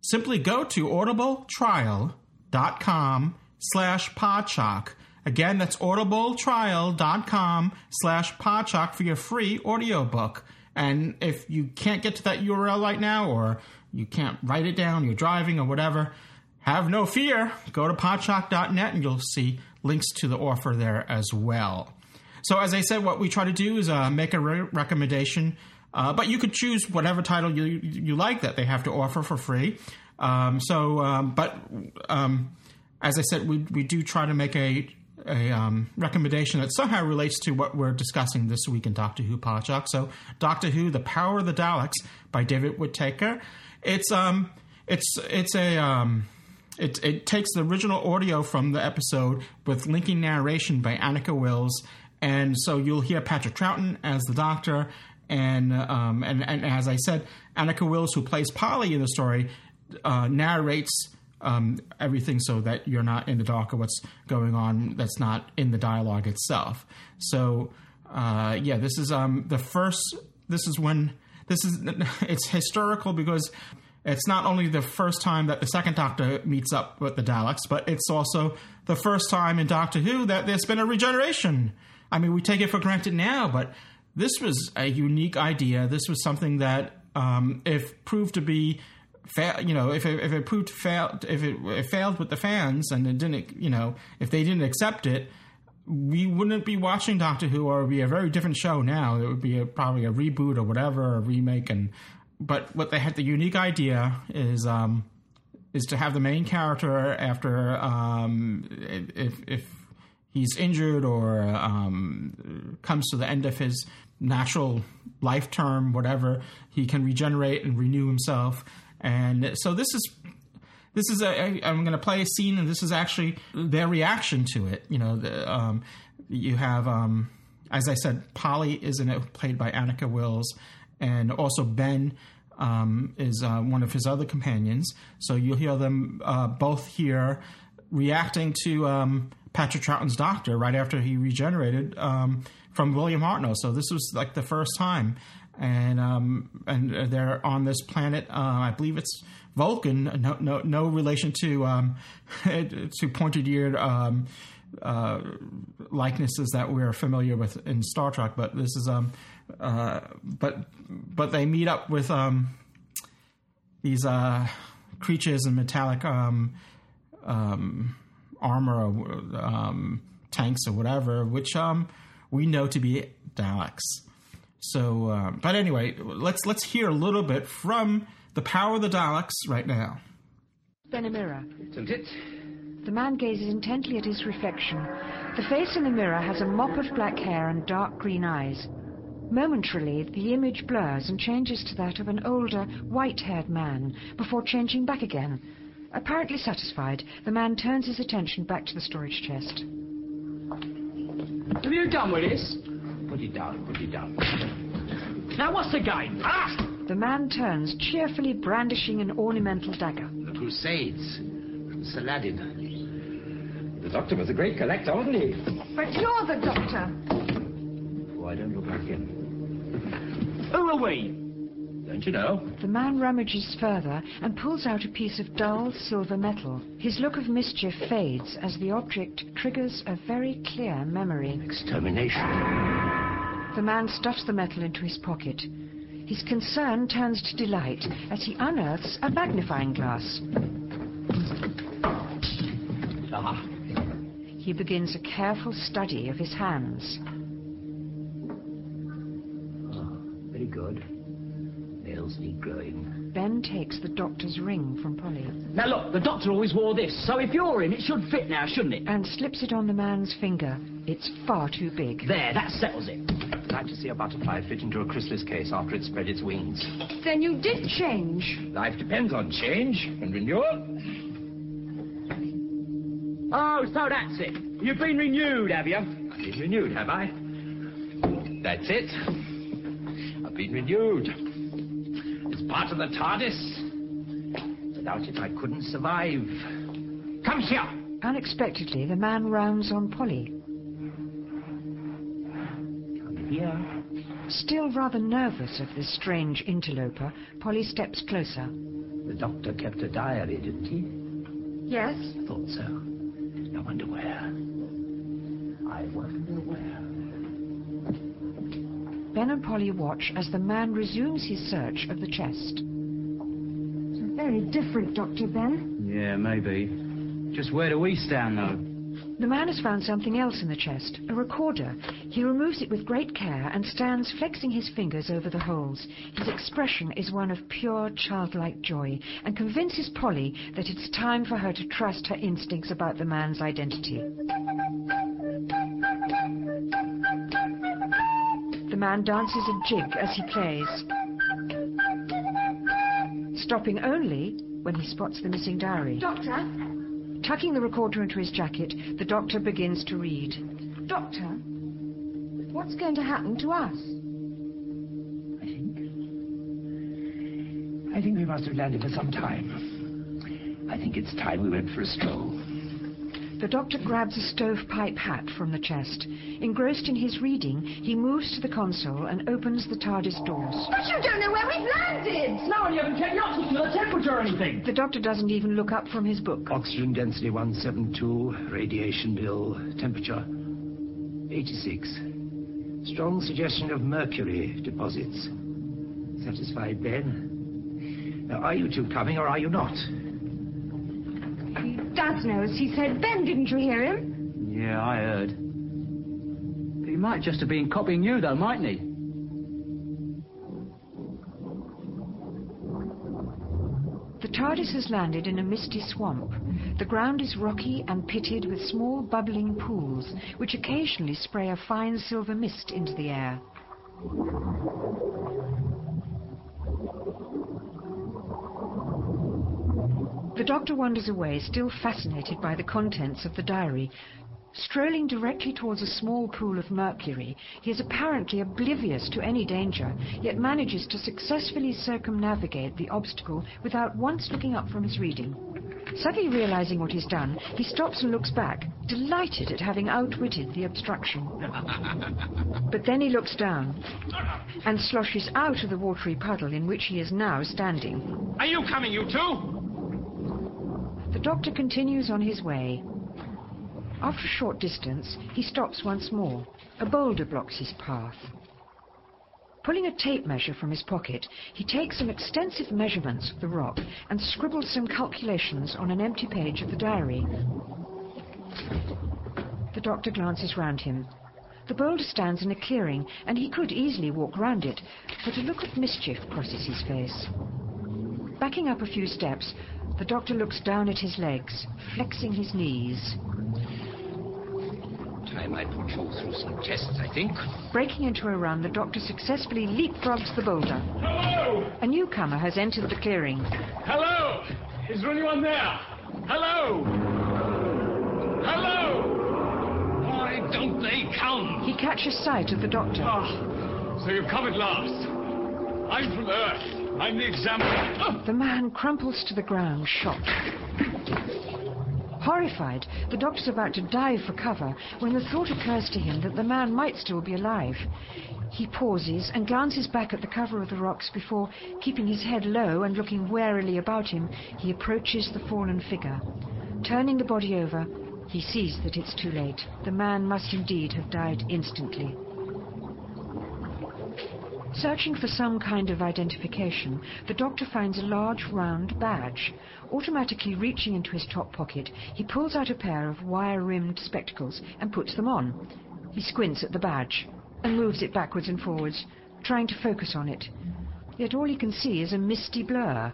simply go to audibletrial.com slash podshock. Again, that's audibletrial.com slash podshock for your free audiobook. And if you can't get to that URL right now or you can't write it down, you're driving or whatever, have no fear. Go to podshock.net and you'll see links to the offer there as well. So, as I said, what we try to do is uh, make a re- recommendation, uh, but you could choose whatever title you you like that they have to offer for free. Um, so, um, but um, as I said, we we do try to make a a um, recommendation that somehow relates to what we're discussing this week in Doctor Who Podshock. So, Doctor Who: The Power of the Daleks by David Whitaker. It's um, it's it's a um, it it takes the original audio from the episode with linking narration by Anneke Wills, and so you'll hear Patrick Troughton as the Doctor. And, um, and and as I said, Anneke Wills, who plays Polly in the story, uh, narrates um, everything so that you're not in the dark of what's going on that's not in the dialogue itself. So uh, yeah, this is um, the first. This is when this is it's historical because it's not only the first time that the second Doctor meets up with the Daleks, but it's also the first time in Doctor Who that there's been a regeneration. I mean, we take it for granted now, but this was a unique idea. This was something that, um, if proved to be you know, if it, if it proved to fail, if it, it, failed with the fans and it didn't, you know, if they didn't accept it, we wouldn't be watching Doctor Who, or it would be a very different show now. It would be a, probably a reboot or whatever, a remake. And but what they had the unique idea is um, is to have the main character after um, if if he's injured or um, comes to the end of his natural life term, whatever, he can regenerate and renew himself. And so this is this is a I'm going to play a scene, and this is actually their reaction to it. You know, the, um, you have um, as I said, Polly is in it, played by Anneke Wills, and also Ben. Um, is uh, one of his other companions. So you'll hear them uh, both here reacting to um, Patrick Troughton's doctor right after he regenerated um, from William Hartnell. So this was like the first time, and um, and they're on this planet. Uh, I believe it's Vulcan. No, no, no relation to um, to pointed eared um, uh, likenesses that we're familiar with in Star Trek. But this is uh, but but they meet up with um, these uh, creatures in metallic um, um, armor or um, tanks or whatever, which um, we know to be Daleks. So, uh, but anyway, let's let's hear a little bit from the power of the Daleks right now. Then a mirror. Isn't it? The man gazes intently at his reflection. The face in the mirror has a mop of black hair and dark green eyes. Momentarily, the image blurs and changes to that of an older, white-haired man, before changing back again. Apparently satisfied, the man turns his attention back to the storage chest. Have you done with this? Put it down, put it down. Now what's the game? Ah! The man turns, cheerfully brandishing an ornamental dagger. The Crusades. Saladin. The doctor was a great collector, wasn't he? But you're the doctor. Oh, I don't look like him. Who are we? Don't you know? The man rummages further and pulls out a piece of dull silver metal. His look of mischief fades as the object triggers a very clear memory. Extermination. The man stuffs the metal into his pocket. His concern turns to delight as he unearths a magnifying glass. Ah. He begins a careful study of his hands. Good. Nails need growing. Ben takes the doctor's ring from Polly. Now look, the doctor always wore this, so if you're in, it should fit now, shouldn't it? And slips it on the man's finger. It's far too big. There, that settles it. I'd like to see a butterfly fit into a chrysalis case after it spread its wings. Then you did change. Life depends on change and renewal. Oh, so that's it. You've been renewed, have you? I've been renewed, have I? That's it. I've been renewed. It's part of the TARDIS. Without it, I couldn't survive. Come here! Unexpectedly, the man rounds on Polly. Come here. Still rather nervous of this strange interloper, Polly steps closer. The doctor kept a diary, didn't he? Yes? I thought so. I wonder where. I wonder where. Ben and Polly watch as the man resumes his search of the chest. It's very different, Dr. Ben. Yeah, maybe. Just where do we stand, though? The man has found something else in the chest, a recorder. He removes it with great care and stands flexing his fingers over the holes. His expression is one of pure childlike joy and convinces Polly that it's time for her to trust her instincts about the man's identity. Man dances a jig as he plays, stopping only when he spots the missing diary. Doctor? Tucking the recorder into his jacket, the doctor begins to read. Doctor? What's going to happen to us? I think I think we must have landed for some time. I think it's time we went for a stroll. The doctor grabs a stovepipe hat from the chest. Engrossed in his reading, he moves to the console and opens the TARDIS doors. But you don't know where we've landed! No, and you haven't checked your the temperature or anything. The doctor doesn't even look up from his book. Oxygen density 172, radiation bill, temperature 86. Strong suggestion of mercury deposits. Satisfied, Ben? Now, are you two coming or are you not? He does as he said. Ben, didn't you hear him? Yeah, I heard. He might just have been copying you, though, mightn't he? The TARDIS has landed in a misty swamp. The ground is rocky and pitted with small bubbling pools, which occasionally spray a fine silver mist into the air. The doctor wanders away, still fascinated by the contents of the diary. Strolling directly towards a small pool of mercury, he is apparently oblivious to any danger, yet manages to successfully circumnavigate the obstacle without once looking up from his reading. Suddenly realizing what he's done, he stops and looks back, delighted at having outwitted the obstruction. But then he looks down and sloshes out of the watery puddle in which he is now standing. Are you coming, you two? The doctor continues on his way. After a short distance, he stops once more. A boulder blocks his path. Pulling a tape measure from his pocket, he takes some extensive measurements of the rock and scribbles some calculations on an empty page of the diary. The doctor glances round him. The boulder stands in a clearing, and he could easily walk round it, but a look of mischief crosses his face. Backing up a few steps, the doctor looks down at his legs, flexing his knees. Time I put you through some tests, I think. Breaking into a run, the doctor successfully leapfrogs the boulder. Hello! A newcomer has entered the clearing. Hello! Is there anyone there? Hello! Hello! Why don't they come? He catches sight of the doctor. Oh, so you've come at last. I'm from Earth. I'm the examiner. The man crumples to the ground, shot. Horrified, the doctor's about to dive for cover when the thought occurs to him that the man might still be alive. He pauses and glances back at the cover of the rocks before, keeping his head low and looking warily about him, he approaches the fallen figure. Turning the body over, he sees that it's too late. The man must indeed have died instantly. Searching for some kind of identification, the doctor finds a large round badge. Automatically reaching into his top pocket, he pulls out a pair of wire-rimmed spectacles and puts them on. He squints at the badge and moves it backwards and forwards, trying to focus on it. Yet all he can see is a misty blur.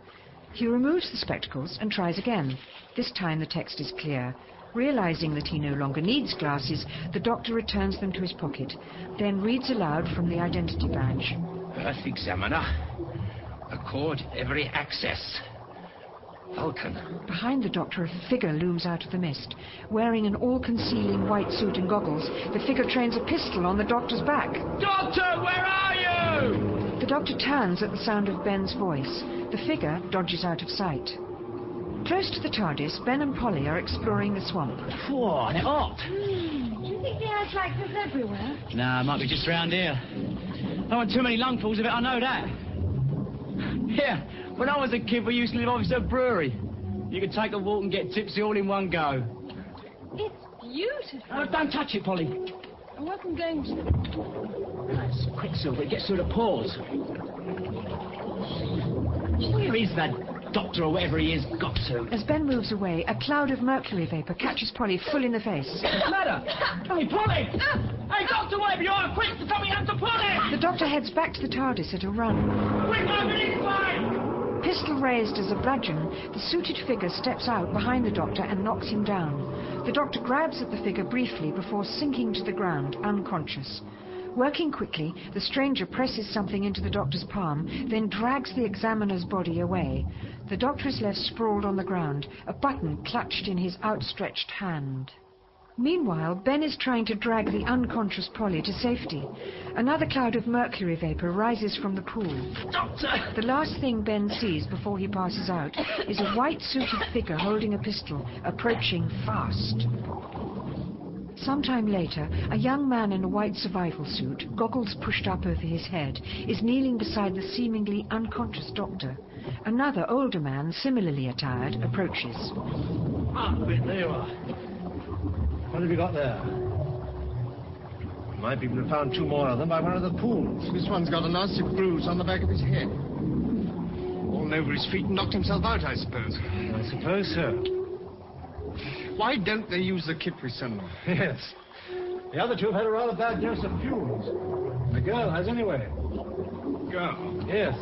He removes the spectacles and tries again. This time the text is clear. Realizing that he no longer needs glasses, the doctor returns them to his pocket, then reads aloud from the identity badge. Earth Examiner. Accord every access. Vulcan. Behind the doctor, a figure looms out of the mist. Wearing an all-concealing white suit and goggles, the figure trains a pistol on the doctor's back. Doctor, where are you? The doctor turns at the sound of Ben's voice. The figure dodges out of sight. Close to the TARDIS, Ben and Polly are exploring the swamp. Whoa, they're hot. Do you think the air's like this everywhere? Nah, might be just round here. Don't want too many lungfuls of it, I know that. Yeah, when I was a kid, we used to live opposite a brewery. You could take a walk and get tipsy all in one go. It's beautiful. Oh, don't touch it, Polly. I wasn't going to. That's quicksilver. It gets through the pores. Where is that doctor or whatever he is got to? As Ben moves away, a cloud of mercury vapor catches Polly full in the face. What's the matter? Hey, Polly! Hey, Doctor, whatever you are, quick! Something happened to Polly! The doctor heads back to the TARDIS at a run. Quick, way! Pistol raised as a bludgeon, the suited figure steps out behind the doctor and knocks him down. The doctor grabs at the figure briefly before sinking to the ground, unconscious. Working quickly, the stranger presses something into the doctor's palm, then drags the examiner's body away. The doctor is left sprawled on the ground, a button clutched in his outstretched hand. Meanwhile, Ben is trying to drag the unconscious Polly to safety. Another cloud of mercury vapor rises from the pool. Doctor! The last thing Ben sees before he passes out is a white suited figure holding a pistol, approaching fast. Sometime later, a young man in a white survival suit, goggles pushed up over his head, is kneeling beside the seemingly unconscious doctor. Another older man, similarly attired, approaches. Ah, there you are. What have you got there? My people have found two more of them by one of the pools. This one's got a nasty bruise on the back of his head. Fallen over his feet and knocked himself out, I suppose. I suppose so. Why don't they use the Kipri symbol? Yes. The other two have had a rather bad dose of fumes. The girl has anyway. Girl? Yes.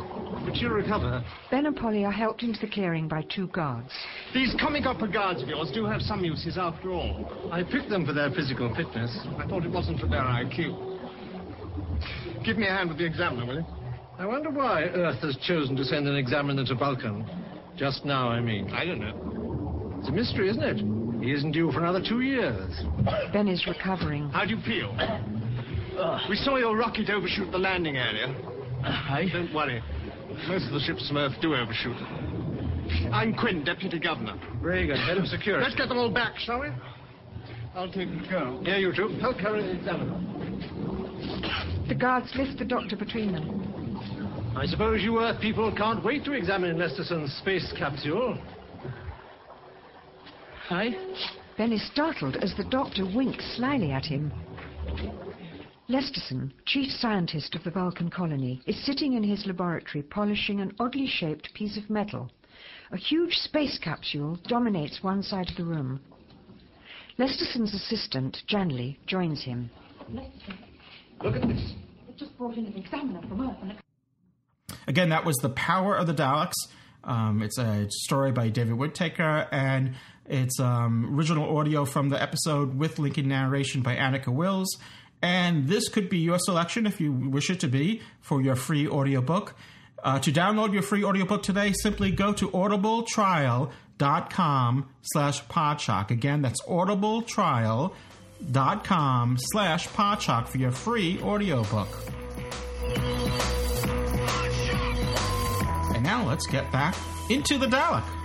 But she'll recover. Ben and Polly are helped into the clearing by two guards. These comic opera guards of yours do have some uses after all. I picked them for their physical fitness. I thought it wasn't for their IQ. Give me a hand with the examiner, will you? I wonder why Earth has chosen to send an examiner to Vulcan. Just now, I mean. I don't know. It's a mystery, isn't it? He isn't due for another two years. Ben is recovering. How do you feel? We saw your rocket overshoot the landing area. Hey? Don't worry. Most of the ships from Earth do overshoot. I'm Quinn, Deputy Governor. Reagan, Head of Security. Let's get them all back, shall we? I'll take the girl. Here, you two. Help carry the examiner. The guards lift the doctor between them. I suppose you Earth people can't wait to examine Lesterson's space capsule. Hey? Ben is startled as the doctor winks slyly at him. Lesterson, chief scientist of the Vulcan colony, is sitting in his laboratory polishing an oddly shaped piece of metal. A huge space capsule dominates one side of the room. Lesterson's assistant, Janley, joins him. Look at this. They just brought in an examiner from Earth and it Again, that was The Power of the Daleks. Um, it's a story by David Whitaker, and it's um, original audio from the episode with Lincoln narration by Anneke Wills. And this could be your selection if you wish it to be for your free audiobook. Uh, to download your free audiobook today, simply go to audibletrial.com slash podshock. Again, that's audibletrial.com slash podshock for your free audiobook. And now let's get back into the Dalek.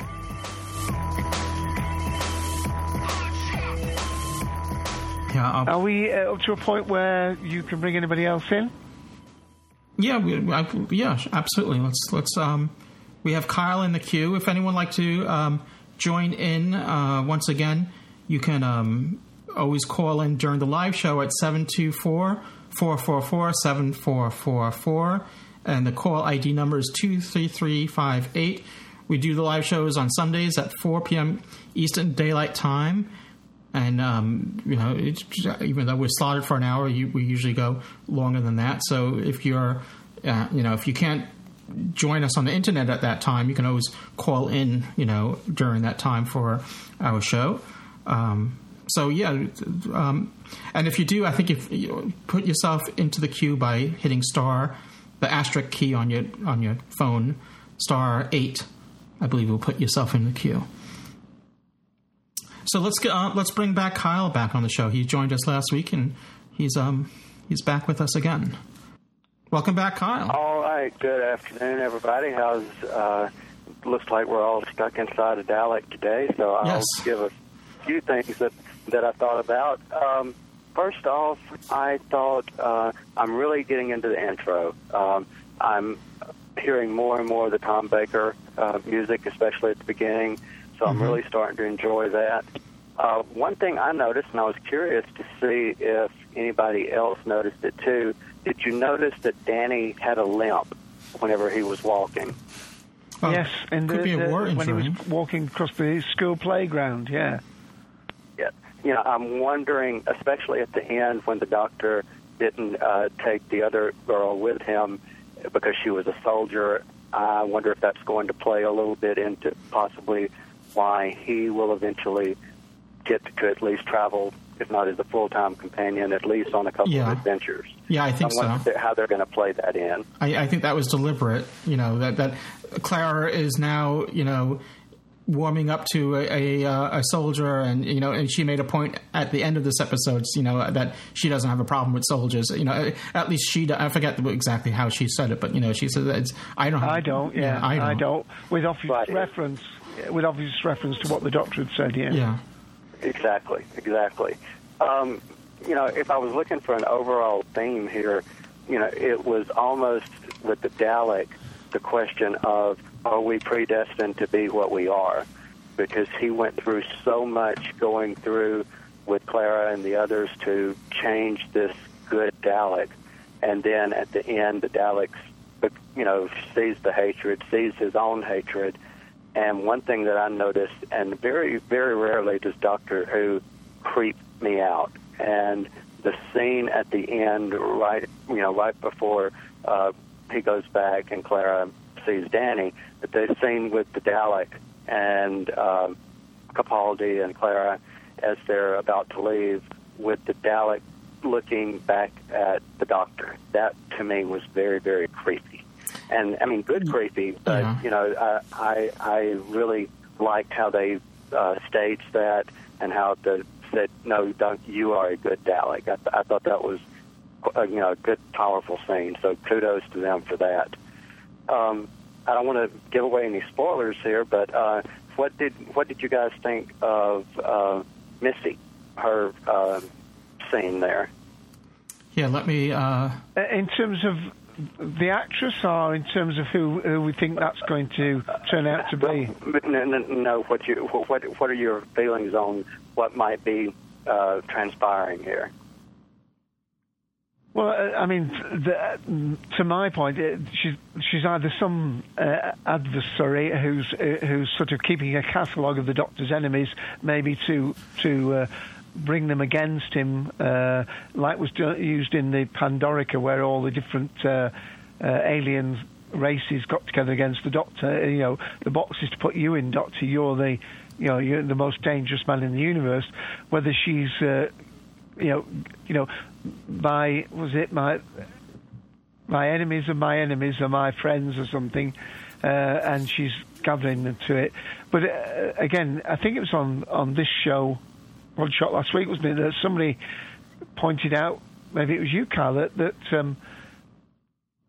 Yeah, I'll- Are we uh, up to a point where you can bring anybody else in? Yeah, we, I, yeah, absolutely. Let's let's. Um, we have Kyle in the queue. If anyone would like to um, join in, uh, once again, you can um, always call in during the live show at 724-444-7444. and the call ID number is two three three five eight. We do the live shows on Sundays at four p.m. Eastern Daylight Time. And um, you know, even though we're slotted for an hour, you, we usually go longer than that. So if you're, uh, you know, if you can't join us on the internet at that time, you can always call in, you know, during that time for our show. Um, so yeah, um, and if you do, I think if you put yourself into the queue by hitting star, the asterisk key on your on your phone, star eight, I believe you'll put yourself in the queue. So let's get uh, let's bring back Kyle back on the show. He joined us last week, and he's um he's back with us again. Welcome back, Kyle. All right. Good afternoon, everybody. How's uh, looks like we're all stuck inside a Dalek today, so I'll Yes. give a few things that that I thought about. Um, first off, I thought uh, I'm really getting into the intro. Um, I'm hearing more and more of the Tom Baker uh, music, especially at the beginning. So I'm really starting to enjoy that. Uh, one thing I noticed, and I was curious to see if anybody else noticed it too. Did you notice that Danny had a limp whenever he was walking? yes, and could the, be a the- when he was walking across the school playground. Yeah. Yeah. You know, I'm wondering, especially at the end when the doctor didn't uh, take the other girl with him because she was a soldier. I wonder if that's going to play a little bit into possibly why he will eventually get to at least travel, if not as a full-time companion, at least on a couple Yeah. of adventures. Yeah, I think I so. they're- how they're going to play that in. I, I think that was deliberate. You know that that Clara is now you know warming up to a, a, uh, a soldier, and you know, and she made a point at the end of this episode, you know, that she doesn't have a problem with soldiers. You know, at least she. do- I forget exactly how she said it, but you know, she said that it's, I don't. Have, I don't. Yeah, I don't. With obvious reference, with obvious reference to what the doctor had said. Yeah. Yeah. Exactly, exactly. Um, you know, if I was looking for an overall theme here, you know, it was almost with the Dalek the question of are we predestined to be what we are? Because he went through so much going through with Clara and the others to change this good Dalek, and then at the end, the Daleks, you know, sees the hatred, sees his own hatred, and one thing that I noticed, and very, very rarely does Doctor Who creep me out, and the scene at the end, right, you know, right before uh, he goes back and Clara sees Danny, the scene with the Dalek and um, Capaldi and Clara as they're about to leave, with the Dalek looking back at the Doctor. That to me was very, very creepy and I mean, good creepy, but Yeah. you know, I I, I really liked how they uh, staged that and how the said, "No, Dunk, you are a good Dalek." I, th- I thought that was uh, you know a good, powerful scene. So kudos to them for that. Um, I don't want to give away any spoilers here, but uh, what did what did you guys think of uh, Missy, her uh, scene there? Yeah, let me. Uh, Uh, In terms of the actress, are in terms of who, who we think that's going to turn out to be? No, no, no. What you what what are your feelings on what might be uh, transpiring here? Well, uh, I mean, the, to my point, uh, she's she's either some uh, adversary who's uh, who's sort of keeping a catalogue of the Doctor's enemies, maybe to to uh, bring them against him, uh, like was used in the Pandorica, where all the different uh, uh, alien races got together against the Doctor. You know, the box is to put you in, Doctor. You're the you know you're the most dangerous man in the universe. Whether she's uh, you know, you know, my was it my my enemies are my enemies are my friends or something, uh, and she's gathering them to it. But uh, again, I think it was on on this show, one shot last week, wasn't it? That somebody pointed out, maybe it was you, Carl, that, that um,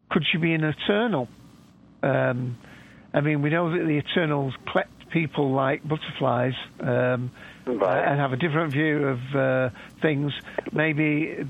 could she be an eternal? Um, I mean, we know that the Eternals collect people like butterflies um, uh, and have a different view of uh, things. Maybe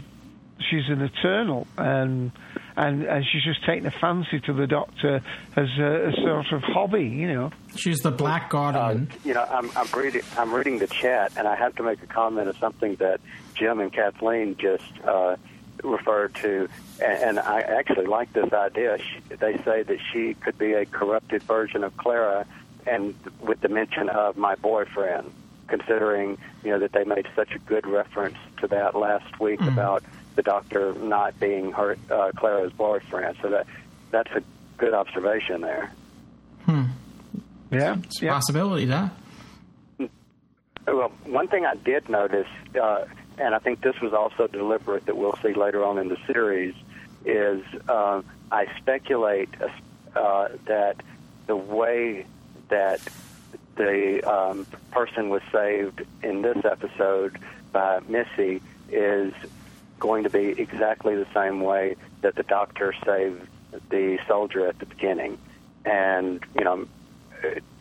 she's an Eternal, and and and she's just taken a fancy to the Doctor as a, a sort of hobby, you know. she's the Black Guardian. You know, I'm, I'm reading I'm reading the chat, and I have to make a comment of something that Jim and Kathleen just uh, referred to, and, and I actually like this idea. She, they say that she could be a corrupted version of Clara, and with the mention of my boyfriend, considering you know that they made such a good reference to that last week about the doctor not being her uh, Clara's boyfriend. So that that's a good observation there. Hmm. Yeah, it's a possibility, that. Well, one thing I did notice, uh, and I think this was also deliberate that we'll see later on in the series, is uh, I speculate uh, that the way that the um, person was saved in this episode by Missy is going to be exactly the same way that the doctor saved the soldier at the beginning. And, you know,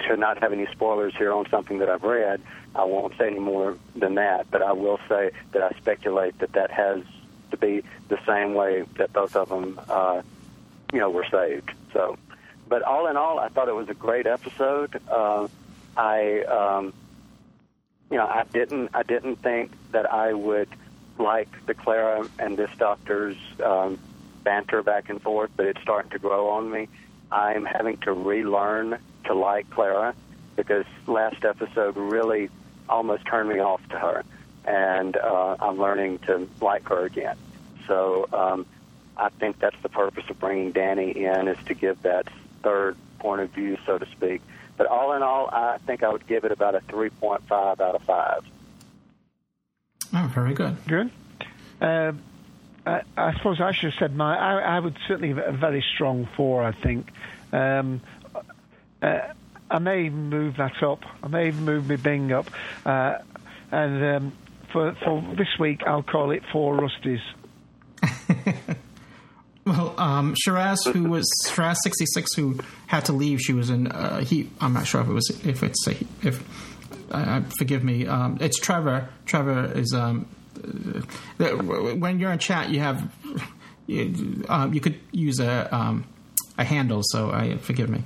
to not have any spoilers here on something that I've read, I won't say any more than that, but I will say that I speculate that that has to be the same way that both of them, uh, you know, were saved. So, but all in all, I thought it was a great episode. Uh, I, um, you know, I didn't, I didn't think that I would like the Clara and this doctor's um, banter back and forth, but it's starting to grow on me. I'm having to relearn to like Clara because last episode really almost turned me off to her, and uh, I'm learning to like her again. So um, I think that's the purpose of bringing Danny in is to give that third point of view, so to speak. But all in all, I think I would give it about a 3.5 out of 5. Oh, very good. Good. Uh, I, I, suppose I should have said my. I, I would certainly a very strong four. I think. Um, uh, I may even move that up. I may even move my Bing up. Uh, and um, for for this week, I'll call it four Rusties. well, um, Shiraz, who was Shiraz sixty six, who had to leave, she was in uh, he. I'm not sure if it was if it's a, if. Uh, forgive me. Um, it's Trevor. Trevor is um, uh, when you're in chat, you have you, um, you could use a um, a handle. So I forgive me.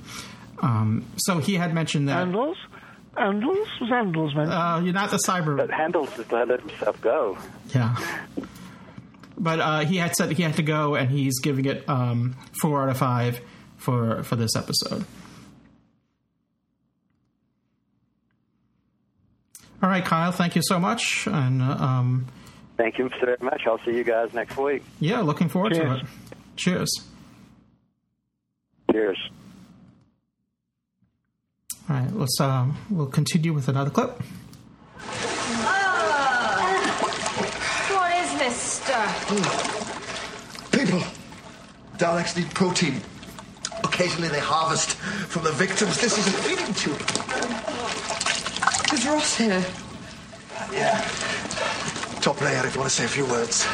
Um, so he had mentioned that handles. Handles was handles, man. Uh, you're not the cyber. But handles just let himself go. Yeah. But uh, he had said he had to go, and he's giving it um, four out of five for for this episode. All right, Kyle. Thank you so much, and um, thank you very much. I'll see you guys next week. Yeah, looking forward Cheers. to it. Cheers. Cheers. All right, let's um, we'll continue with another clip. What is this stuff? People, Daleks need protein. Occasionally they harvest from the victims. This is a feeding tube. Is Ross here? Yeah. Top layer if you want to say a few words.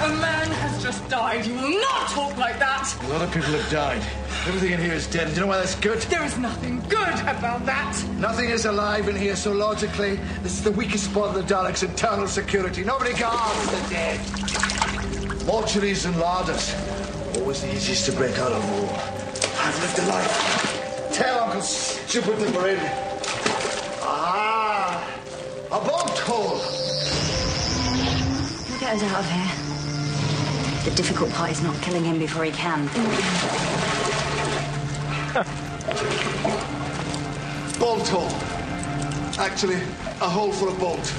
A man has just died. You will not talk like that. A lot of people have died. Everything in here is dead. Do you know why that's good? There is nothing good about that. Nothing is alive in here, so logically, this is the weakest spot of the Daleks' internal security. Nobody guards the dead. Mortuaries and larders. Always the easiest to break out of war. I've lived a life. Tell Uncle Stupid that we're in. Ah! A bolt hole! We'll get us out of here. The difficult part is not killing him before he can. Bolt hole. Actually, a hole for a bolt.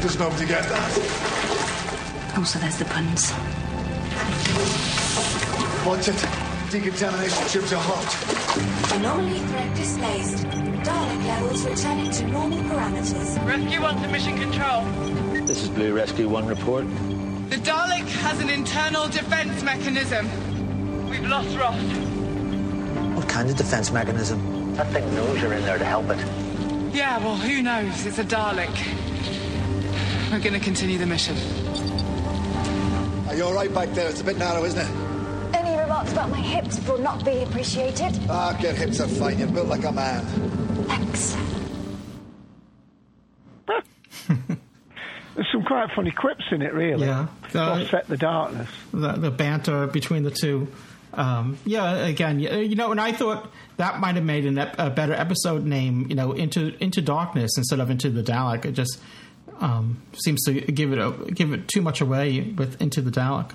Does nobody get that? Also, there's the puns. What's it? Decontamination tubes are hot. Anomaly threat displaced. Dalek levels returning to normal parameters. Rescue One to Mission Control. This is Blue Rescue One report. The Dalek has an internal defense mechanism. We've lost Ross. What kind of defense mechanism? That thing knows you're in there to help it. Yeah, well, who knows? It's a Dalek. We're going to continue the mission. Are you all right back there? It's a bit narrow, isn't it? Any remarks about my hips will not be appreciated. Ah, your hips are fine. You're built like a man. Thanks. There's some quite funny quips in it, really. Yeah. To offset the darkness. the, the banter between the two. Um, yeah, again, you know, and I thought that might have made an ep- a better episode name, you know, into into darkness instead of into the Dalek. It just um, seems to give it a, give it too much away with into the Dalek.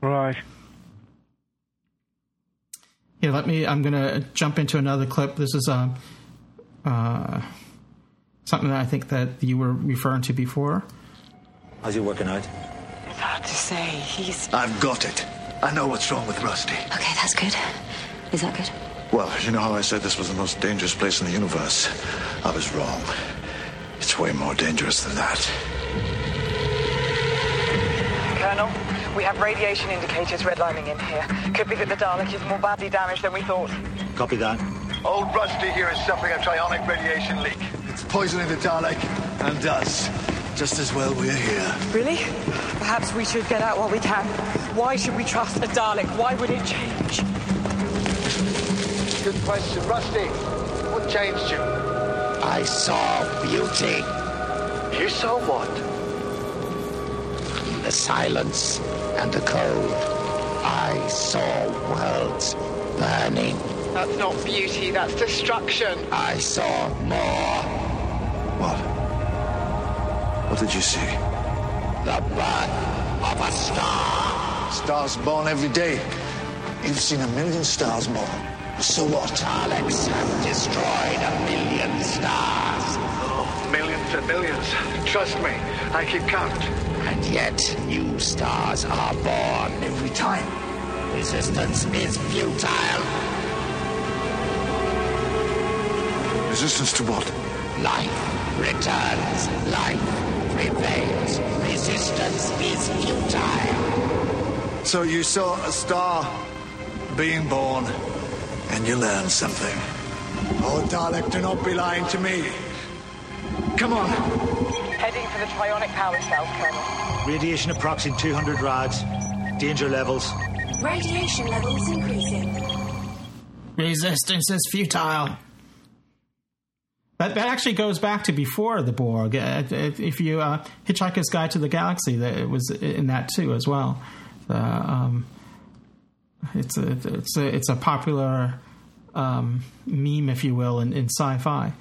Right. Here, let me. I'm gonna jump into another clip. This is um, uh, something that I think that you were referring to before. How's he working out? It's hard to say. He's. I've got it. I know what's wrong with Rusty. Okay, that's good. Is that good? Well, you know how I said this was the most dangerous place in the universe? I was wrong. It's way more dangerous than that. Colonel, We have radiation indicators redlining in here. Could be that the Dalek is more badly damaged than we thought. Copy that. Old Rusty here is suffering a trionic radiation leak. It's poisoning the Dalek and us. Just as well we're here. Really? Perhaps we should get out while we can. Why should we trust a Dalek? Why would it change? Good question. Rusty, what changed you? I saw beauty. You saw what? The silence and the cold. I saw worlds burning. That's not beauty, that's destruction. I saw more. What? What did you see? The birth of a star. Stars born every day. You've seen a million stars born. So what? Daleks have destroyed a million stars. Oh, millions and millions. Trust me, I keep count. And yet, new stars are born every time. Resistance is futile. Resistance to what? Life returns. Life prevails. Resistance is futile. So you saw a star being born, and you learned something. Oh, Dalek, do not be lying to me. Come on. Heading for the trionic power cell, Colonel. Radiation approximately 200 rods. Danger levels. Radiation levels increasing. Resistance is futile. That, that actually goes back to before the Borg. Uh, If you uh, Hitchhiker's Guide to the Galaxy, that it was in that too as well. Uh, um, it's a it's a it's a popular um, meme, if you will, in, in sci-fi.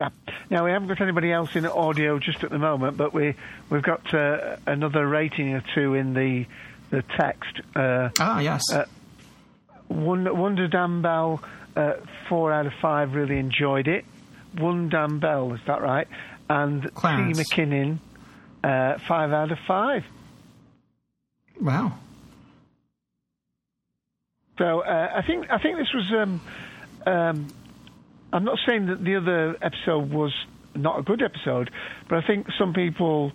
Yeah. Now we haven't got anybody else in audio just at the moment, but we we've got uh, another rating or two in the the text. Uh, ah, yes. Uh, Wonder, Wonder Dan Bell, uh, four out of five, really enjoyed it. One Dan Bell, is that right? And T. Clarence. McKinnon, uh, five out of five. Wow. So uh, I think I think this was. Um, um, I'm not saying that the other episode was not a good episode, but I think some people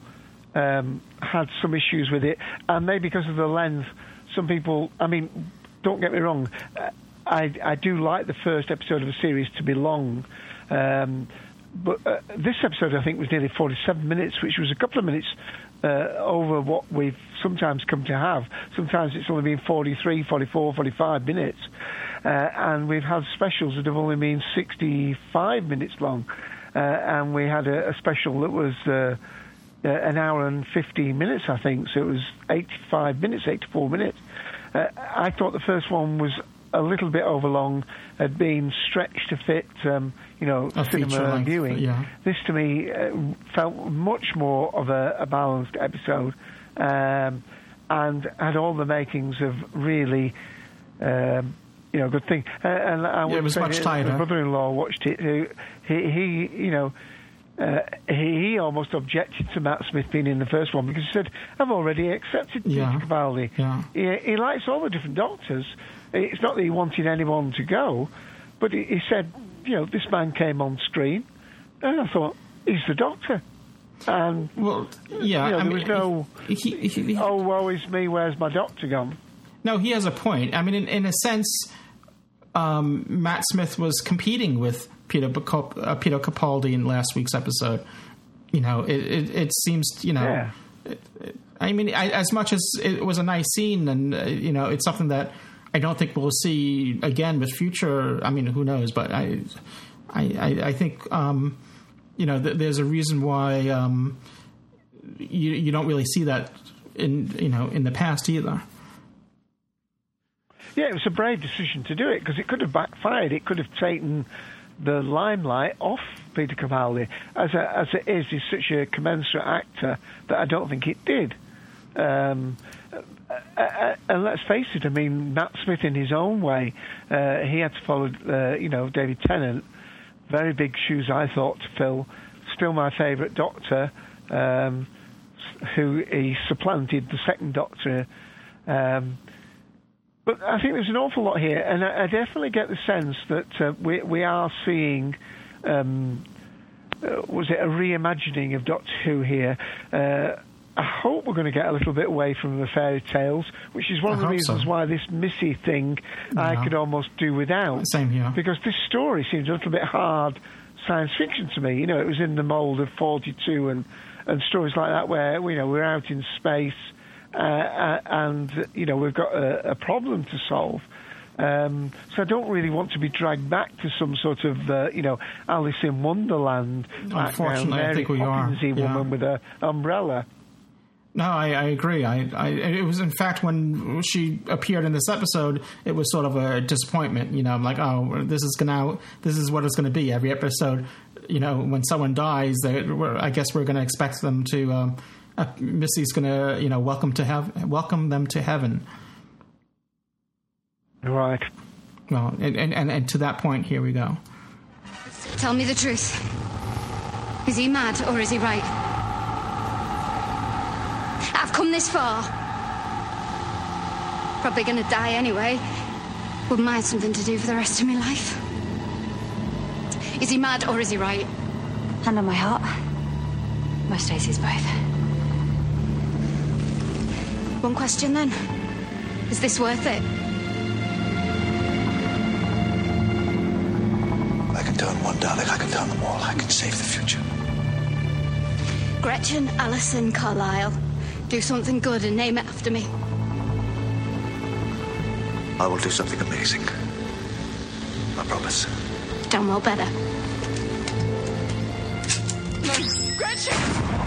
um, had some issues with it, and maybe because of the length, some people. I mean, don't get me wrong. uh, I I do like the first episode of a series to be long. Um, but uh, this episode, I think, was nearly 47 minutes, which was a couple of minutes uh, over what we've sometimes come to have. Sometimes it's only been 43, 44, 45 minutes. Uh, and we've had specials that have only been 65 minutes long. Uh, and we had a, a special that was uh, uh, an hour and 15 minutes, I think. So it was 85 minutes, 84 minutes. Uh, I thought the first one was a little bit overlong, had been stretched to fit, um, you know, A cinema length, viewing. yeah. This to me uh, felt much more of a, a balanced episode, um, and had all the makings of really, um, you know, good thing. Uh, and I Yeah, it was much tighter. My brother-in-law watched it. He, he you know. Uh, he, he almost objected to Matt Smith being in the first one because he said, "I've already accepted Yeah. Peter Capaldi. Yeah. He, he likes all the different doctors. It's not that he wanted anyone to go, but he, he said, you know, this man came on screen, and I thought he's the doctor. And well, yeah, you know, I there mean, was no, he- oh, woe is me, where's my doctor gone? No, he has a point. I mean, in, in a sense, um, Matt Smith was competing with Peter Bacop- uh, Peter Capaldi in last week's episode. You know, it it, it seems you know. Yeah. it- it- I mean, I, as much as it was a nice scene, and uh, you know, it's something that I don't think we'll see again with future. I mean, who knows? But I, I, I, I think um, you know, th- there's a reason why um, you you don't really see that in you know in the past either. Yeah, it was a brave decision to do it because it could have backfired. It could have taken the limelight off Peter Capaldi. As, a, as it is, he's such a commensurate actor that I don't think it did. Um, uh, uh, and let's face it, I mean, Matt Smith in his own way, uh, he had to follow, uh, you know, David Tennant. Very big shoes, I thought, to fill. Still my favourite Doctor, um, who he supplanted the second Doctor. Um, but I think there's an awful lot here, and I, I definitely get the sense that uh, we we are seeing. Um, uh, was it a reimagining of Doctor Who here? Uh, I hope we're going to get a little bit away from the fairy tales, which is one I of the reasons so. why this Missy thing I could almost do without. Same here. Because this story seems a little bit hard science fiction to me. You know, it was in the mould of 42 and, and stories like that where, you know, we're out in space uh, uh, and, you know, we've got a, a problem to solve. Um, so I don't really want to be dragged back to some sort of, uh, you know, Alice in Wonderland. background, Unfortunately, I Mary think we are, Poppinsy yeah. woman with an umbrella. No, I, I agree. I, I, it was in fact when she appeared in this episode, it was sort of a disappointment. You know, I'm like, oh, this is gonna, this is what it's going to be every episode. You know, when someone dies, I guess we're going to expect them to. Um, Missy's going to, you know, welcome to have, welcome them to heaven. Right. Well, and, and, and, and to that point, here we go. Tell me the truth. Is he mad or is he right? I've come this far. Probably gonna die anyway. Wouldn't mind something to do for the rest of my life. Is he mad or is he right? Hand on my heart. Most days he's both. One question then. Is this worth it? I can turn one Dalek, I can turn them all, I can save the future. Gretchen Allison Carlisle. Do something good and name it after me. I will do something amazing. I promise. Done well better. Gretchen!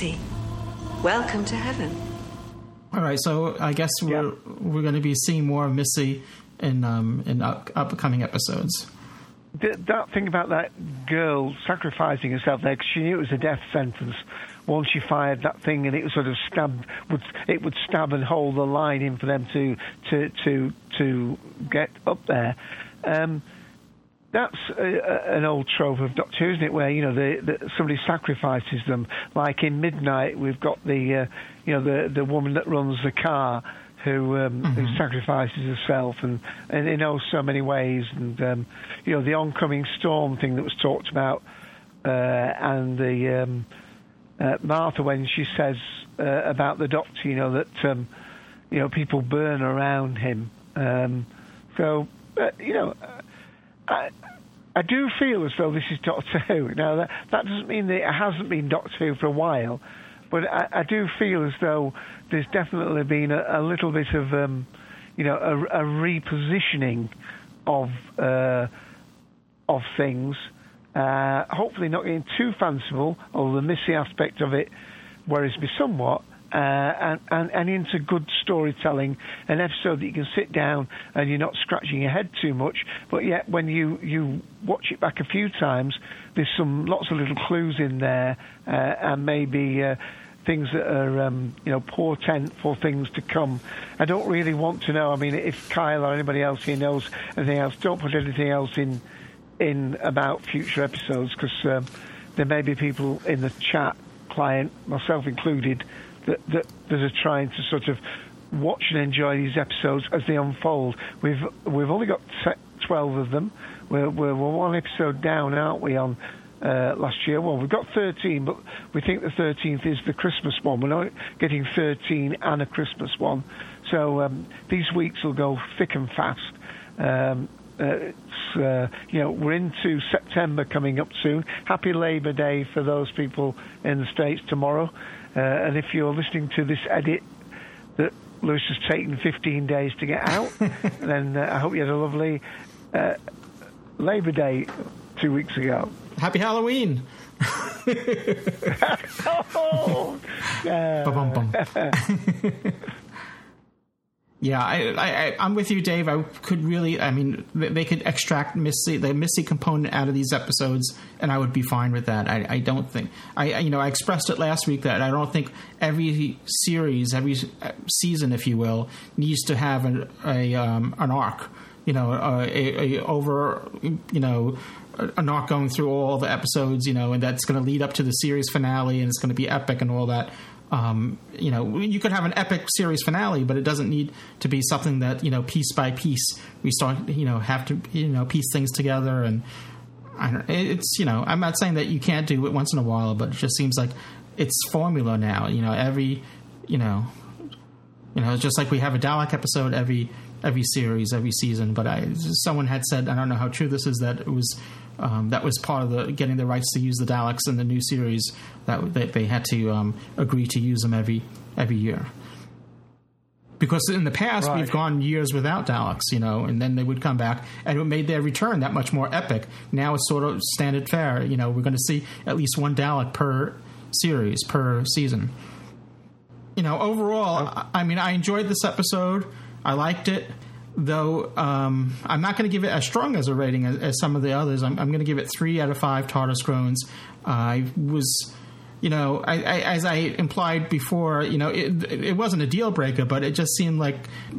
I'm Welcome to heaven. All right, so I guess we're we're going to be seeing more of Missy in um, in up, upcoming episodes. Th- that thing about that girl sacrificing herself there, because she knew it was a death sentence. Once she fired that thing, and it was sort of stabbed, would it would stab and hold the line in for them to to to to get up there. Um, that's a, a, an old trope of Doctor Who, isn't it? Where you know the, the, somebody sacrifices them. Like in Midnight, we've got the uh, you know the the woman that runs the car who um, who sacrifices herself, and and in oh so many ways. And um, you know the oncoming storm thing that was talked about, uh, and the um, uh, Martha when she says uh, about the Doctor, you know that um, you know people burn around him. Um, so uh, you know. I, I do feel as though this is Doctor Who. Now, that, that doesn't mean that it hasn't been Doctor Who for a while, but I, I do feel as though there's definitely been a, a little bit of, um, you know, a, a repositioning of uh, of things. Uh, hopefully, not getting too fanciful, although the Missy aspect of it worries me somewhat. Uh, and, and, and into good storytelling, an episode that you can sit down and you're not scratching your head too much, but yet when you, you watch it back a few times, there's some lots of little clues in there, uh, and maybe uh, things that are um, you know portent for things to come. I don't really want to know. I mean, if Kyle or anybody else here knows anything else, don't put anything else in in about future episodes because um, there may be people in the chat, client, myself included, that, that, that are trying to sort of watch and enjoy these episodes as they unfold. We've we've only got twelve of them. We're, we're, we're one episode down, aren't we? On uh, last year, well, we've got thirteen, but we think the thirteenth is the Christmas one. We're not getting thirteen and a Christmas one, so um, these weeks will go thick and fast. Um, uh, uh, you know, we're into September coming up soon. Happy Labor Day for those people in the States tomorrow. Uh, and if you're listening to this edit that Louis has taken 15 days to get out, then uh, I hope you had a lovely uh, Labor Day two weeks ago. Happy Halloween! oh, Ba-bum-bum. Yeah, I, I, I'm with you, Dave. I could really, I mean, they could extract Missy, the Missy component out of these episodes, and I would be fine with that. I, I don't think, I, you know, I expressed it last week that I don't think every series, every season, if you will, needs to have an, a, um, an arc. You know, a, a over, you know, an arc going through all the episodes. You know, and that's going to lead up to the series finale, and it's going to be epic and all that um, you know, you could have an epic series finale, but it doesn't need to be something that you know piece by piece we start you know have to you know piece things together and I don't. It's you know I'm not saying that you can't do it once in a while, but it just seems like it's formula now. You know, every you know, you know, just like we have a Dalek episode every every series, every season. But I, someone had said, I don't know how true this is, that it was um, that was part of the getting the rights to use the Daleks in the new series. That, that they had to um, agree to use them every every year. Because in the past right. we've gone years without Daleks, you know, and then they would come back, and it made their return that much more epic. Now it's sort of standard fare, you know. We're going to see at least one Dalek per series per season. You know, overall, I mean, I enjoyed this episode. I liked it though um, I'm not going to give it as strong as a rating as, as some of the others. I'm, I'm going to give it three out of five TARDIS groans. Uh, I was, you know, I, I, as I implied before, you know, it, it wasn't a deal breaker, but it just seemed like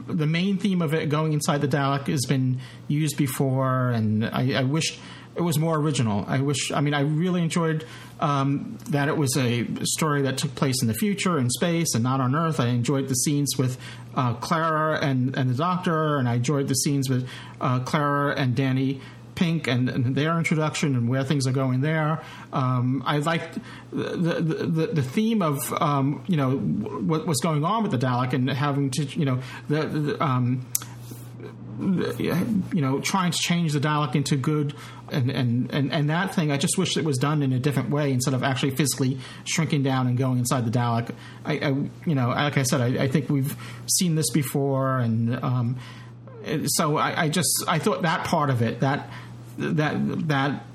the main theme of it going inside the Dalek has been used before, and I, I wish it was more original. I wish. I mean, I really enjoyed um, that it was a story that took place in the future in space and not on Earth. I enjoyed the scenes with uh, Clara and and the Doctor, and I enjoyed the scenes with uh, Clara and Danny. Pink and, and, their introduction and where things are going there. Um, I liked the, the, the, the theme of um, you know what was going on with the Dalek and having to you know the, the um, you know, trying to change the Dalek into good and, and, and, and that thing, I just wish it was done in a different way instead of actually physically shrinking down and going inside the Dalek. I, I you know, like I said, I, I, think we've seen this before, and um, so I, I just I thought that part of it, that that that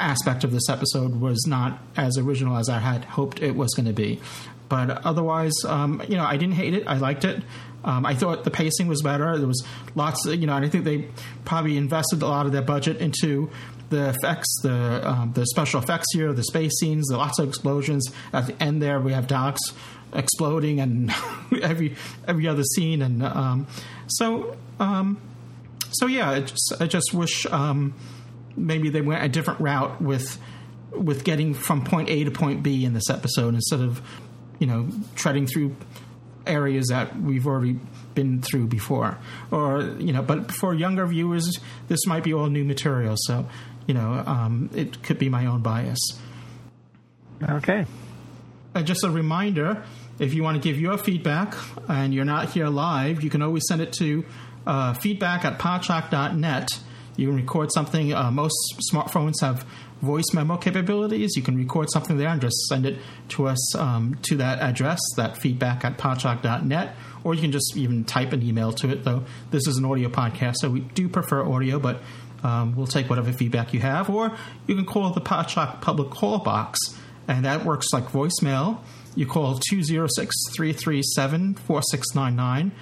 aspect of this episode was not as original as I had hoped it was going to be. But otherwise, um, you know, I didn't hate it. I liked it. Um, I thought the pacing was better. There was lots, of, you know, and I think they probably invested a lot of their budget into the effects, the um, the special effects here, the space scenes, the lots of explosions. At the end there, we have Daleks exploding and every every other scene, and um, so um, so yeah, I just, I just wish um, maybe they went a different route with with getting from point A to point B in this episode instead of you know treading through areas that we've already been through before. Or you know but for younger viewers this might be all new material so you know um, it could be my own bias. Okay. And just a reminder if you want to give your feedback and you're not here live you can always send it to uh, feedback at podshock.net you can record something uh, most smartphones have voice memo capabilities. You can record something there and just send it to us um, to that address, that feedback at podshock.net, or you can just even type an email to it, though this is an audio podcast, so we do prefer audio, but um, we'll take whatever feedback you have. Or you can call the Podshock public call box, and that works like voicemail. You call 206 337 4699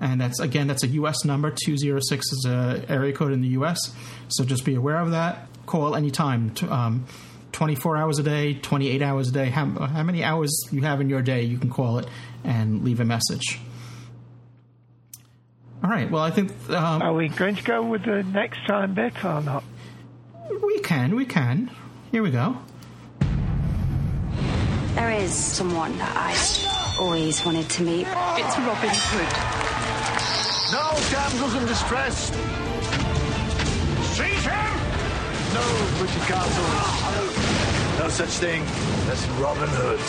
and that's again that's a U.S. number. Two zero six is a area code in the U.S. So just be aware of that call anytime. Um, 24 hours a day, 28 hours a day, how, how many hours you have in your day, you can call it and leave a message. All right. Well, I think. Um, Are we going to go with the next time bit or not? We can. We can. Here we go. There is someone that I always wanted to meet. It's Robin Hood. No damsels in distress. Seize him! No, Richard Castle. No such thing as Robin Hood.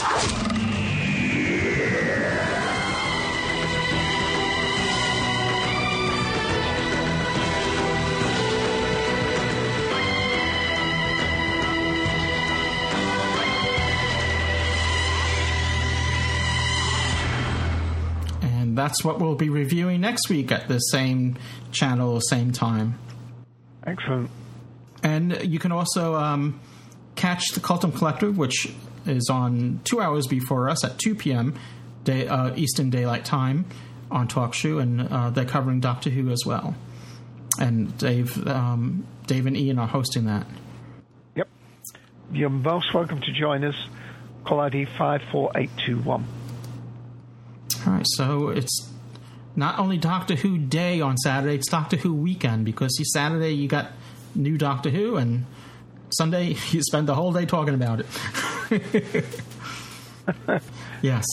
And that's what we'll be reviewing next week at the same channel, same time. Excellent. And you can also um, catch the Cultum Collective, which is on two hours before us at 2 p.m. Day, uh, Eastern Daylight Time on TalkShoe, and uh, they're covering Doctor Who as well. And Dave, um, Dave and Ian are hosting that. Yep. You're most welcome to join us. Call ID 54821. All right, so it's not only Doctor Who Day on Saturday, it's Doctor Who weekend because you, Saturday you got new Doctor Who, and Sunday you spend the whole day talking about it. yes.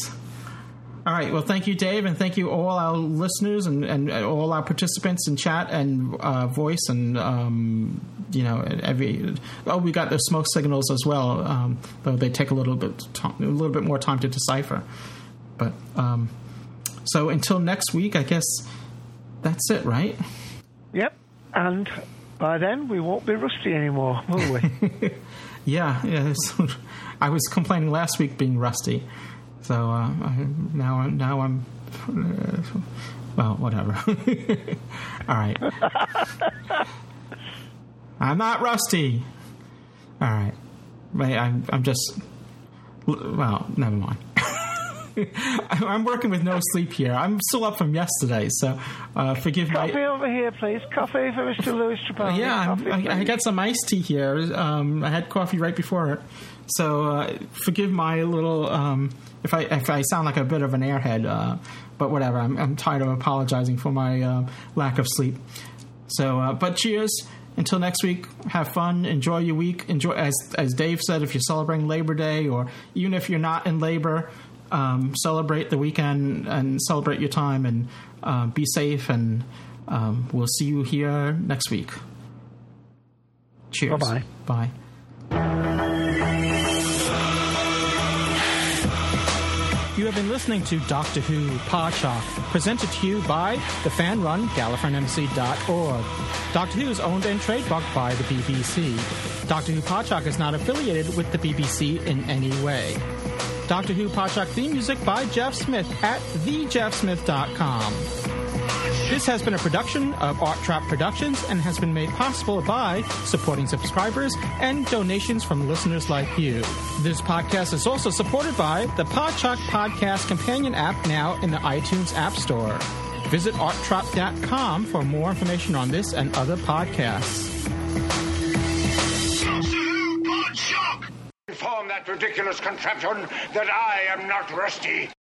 All right. Well, thank you, Dave, and thank you all our listeners and, and all our participants in chat and uh, voice and um, you know every. Oh, we got the smoke signals as well, um, though they take a little bit time, a little bit more time to decipher. But um, so until next week, I guess that's it, right? Yep. And by then we won't be rusty anymore, will we? yeah. Yeah. I was complaining last week being rusty. So uh, I, now, now I'm uh, well, whatever. All right. I'm not rusty. All right. I'm, I'm just. Well, never mind. I'm working with no sleep here. I'm still up from yesterday, so uh, forgive Coffee my. Coffee over here, please. Coffee for Mr. Louis Trapani. yeah, Coffee, I, I, got some iced tea here. Um, I had coffee right before it, so uh, forgive my little. Um, if I if I sound like a bit of an airhead, uh, but whatever. I'm, I'm, tired of apologizing for my uh, lack of sleep. So, uh, but cheers. Until next week, have fun, enjoy your week. Enjoy, as as Dave said, if you're celebrating Labor Day, or even if you're not in labor, um, celebrate the weekend and celebrate your time, and uh, be safe. And um, we'll see you here next week. Cheers. Bye-bye. Bye. You have been listening to Doctor Who Podshock, presented to you by the fan-run GallifreyanEmbassy.org. Doctor Who is owned and trademarked by the BBC. Doctor Who Podshock is not affiliated with the BBC in any way. Doctor Who Podshock theme music by Jeff Smith at thejeffsmith.com. This has been a production of Art Trap Productions and has been made possible by supporting subscribers and donations from listeners like you. This podcast is also supported by the Podshock Podcast Companion app now in the iTunes App Store. Visit arttrap.com for more information on this and other podcasts. Inform that ridiculous contraption that I am not rusty.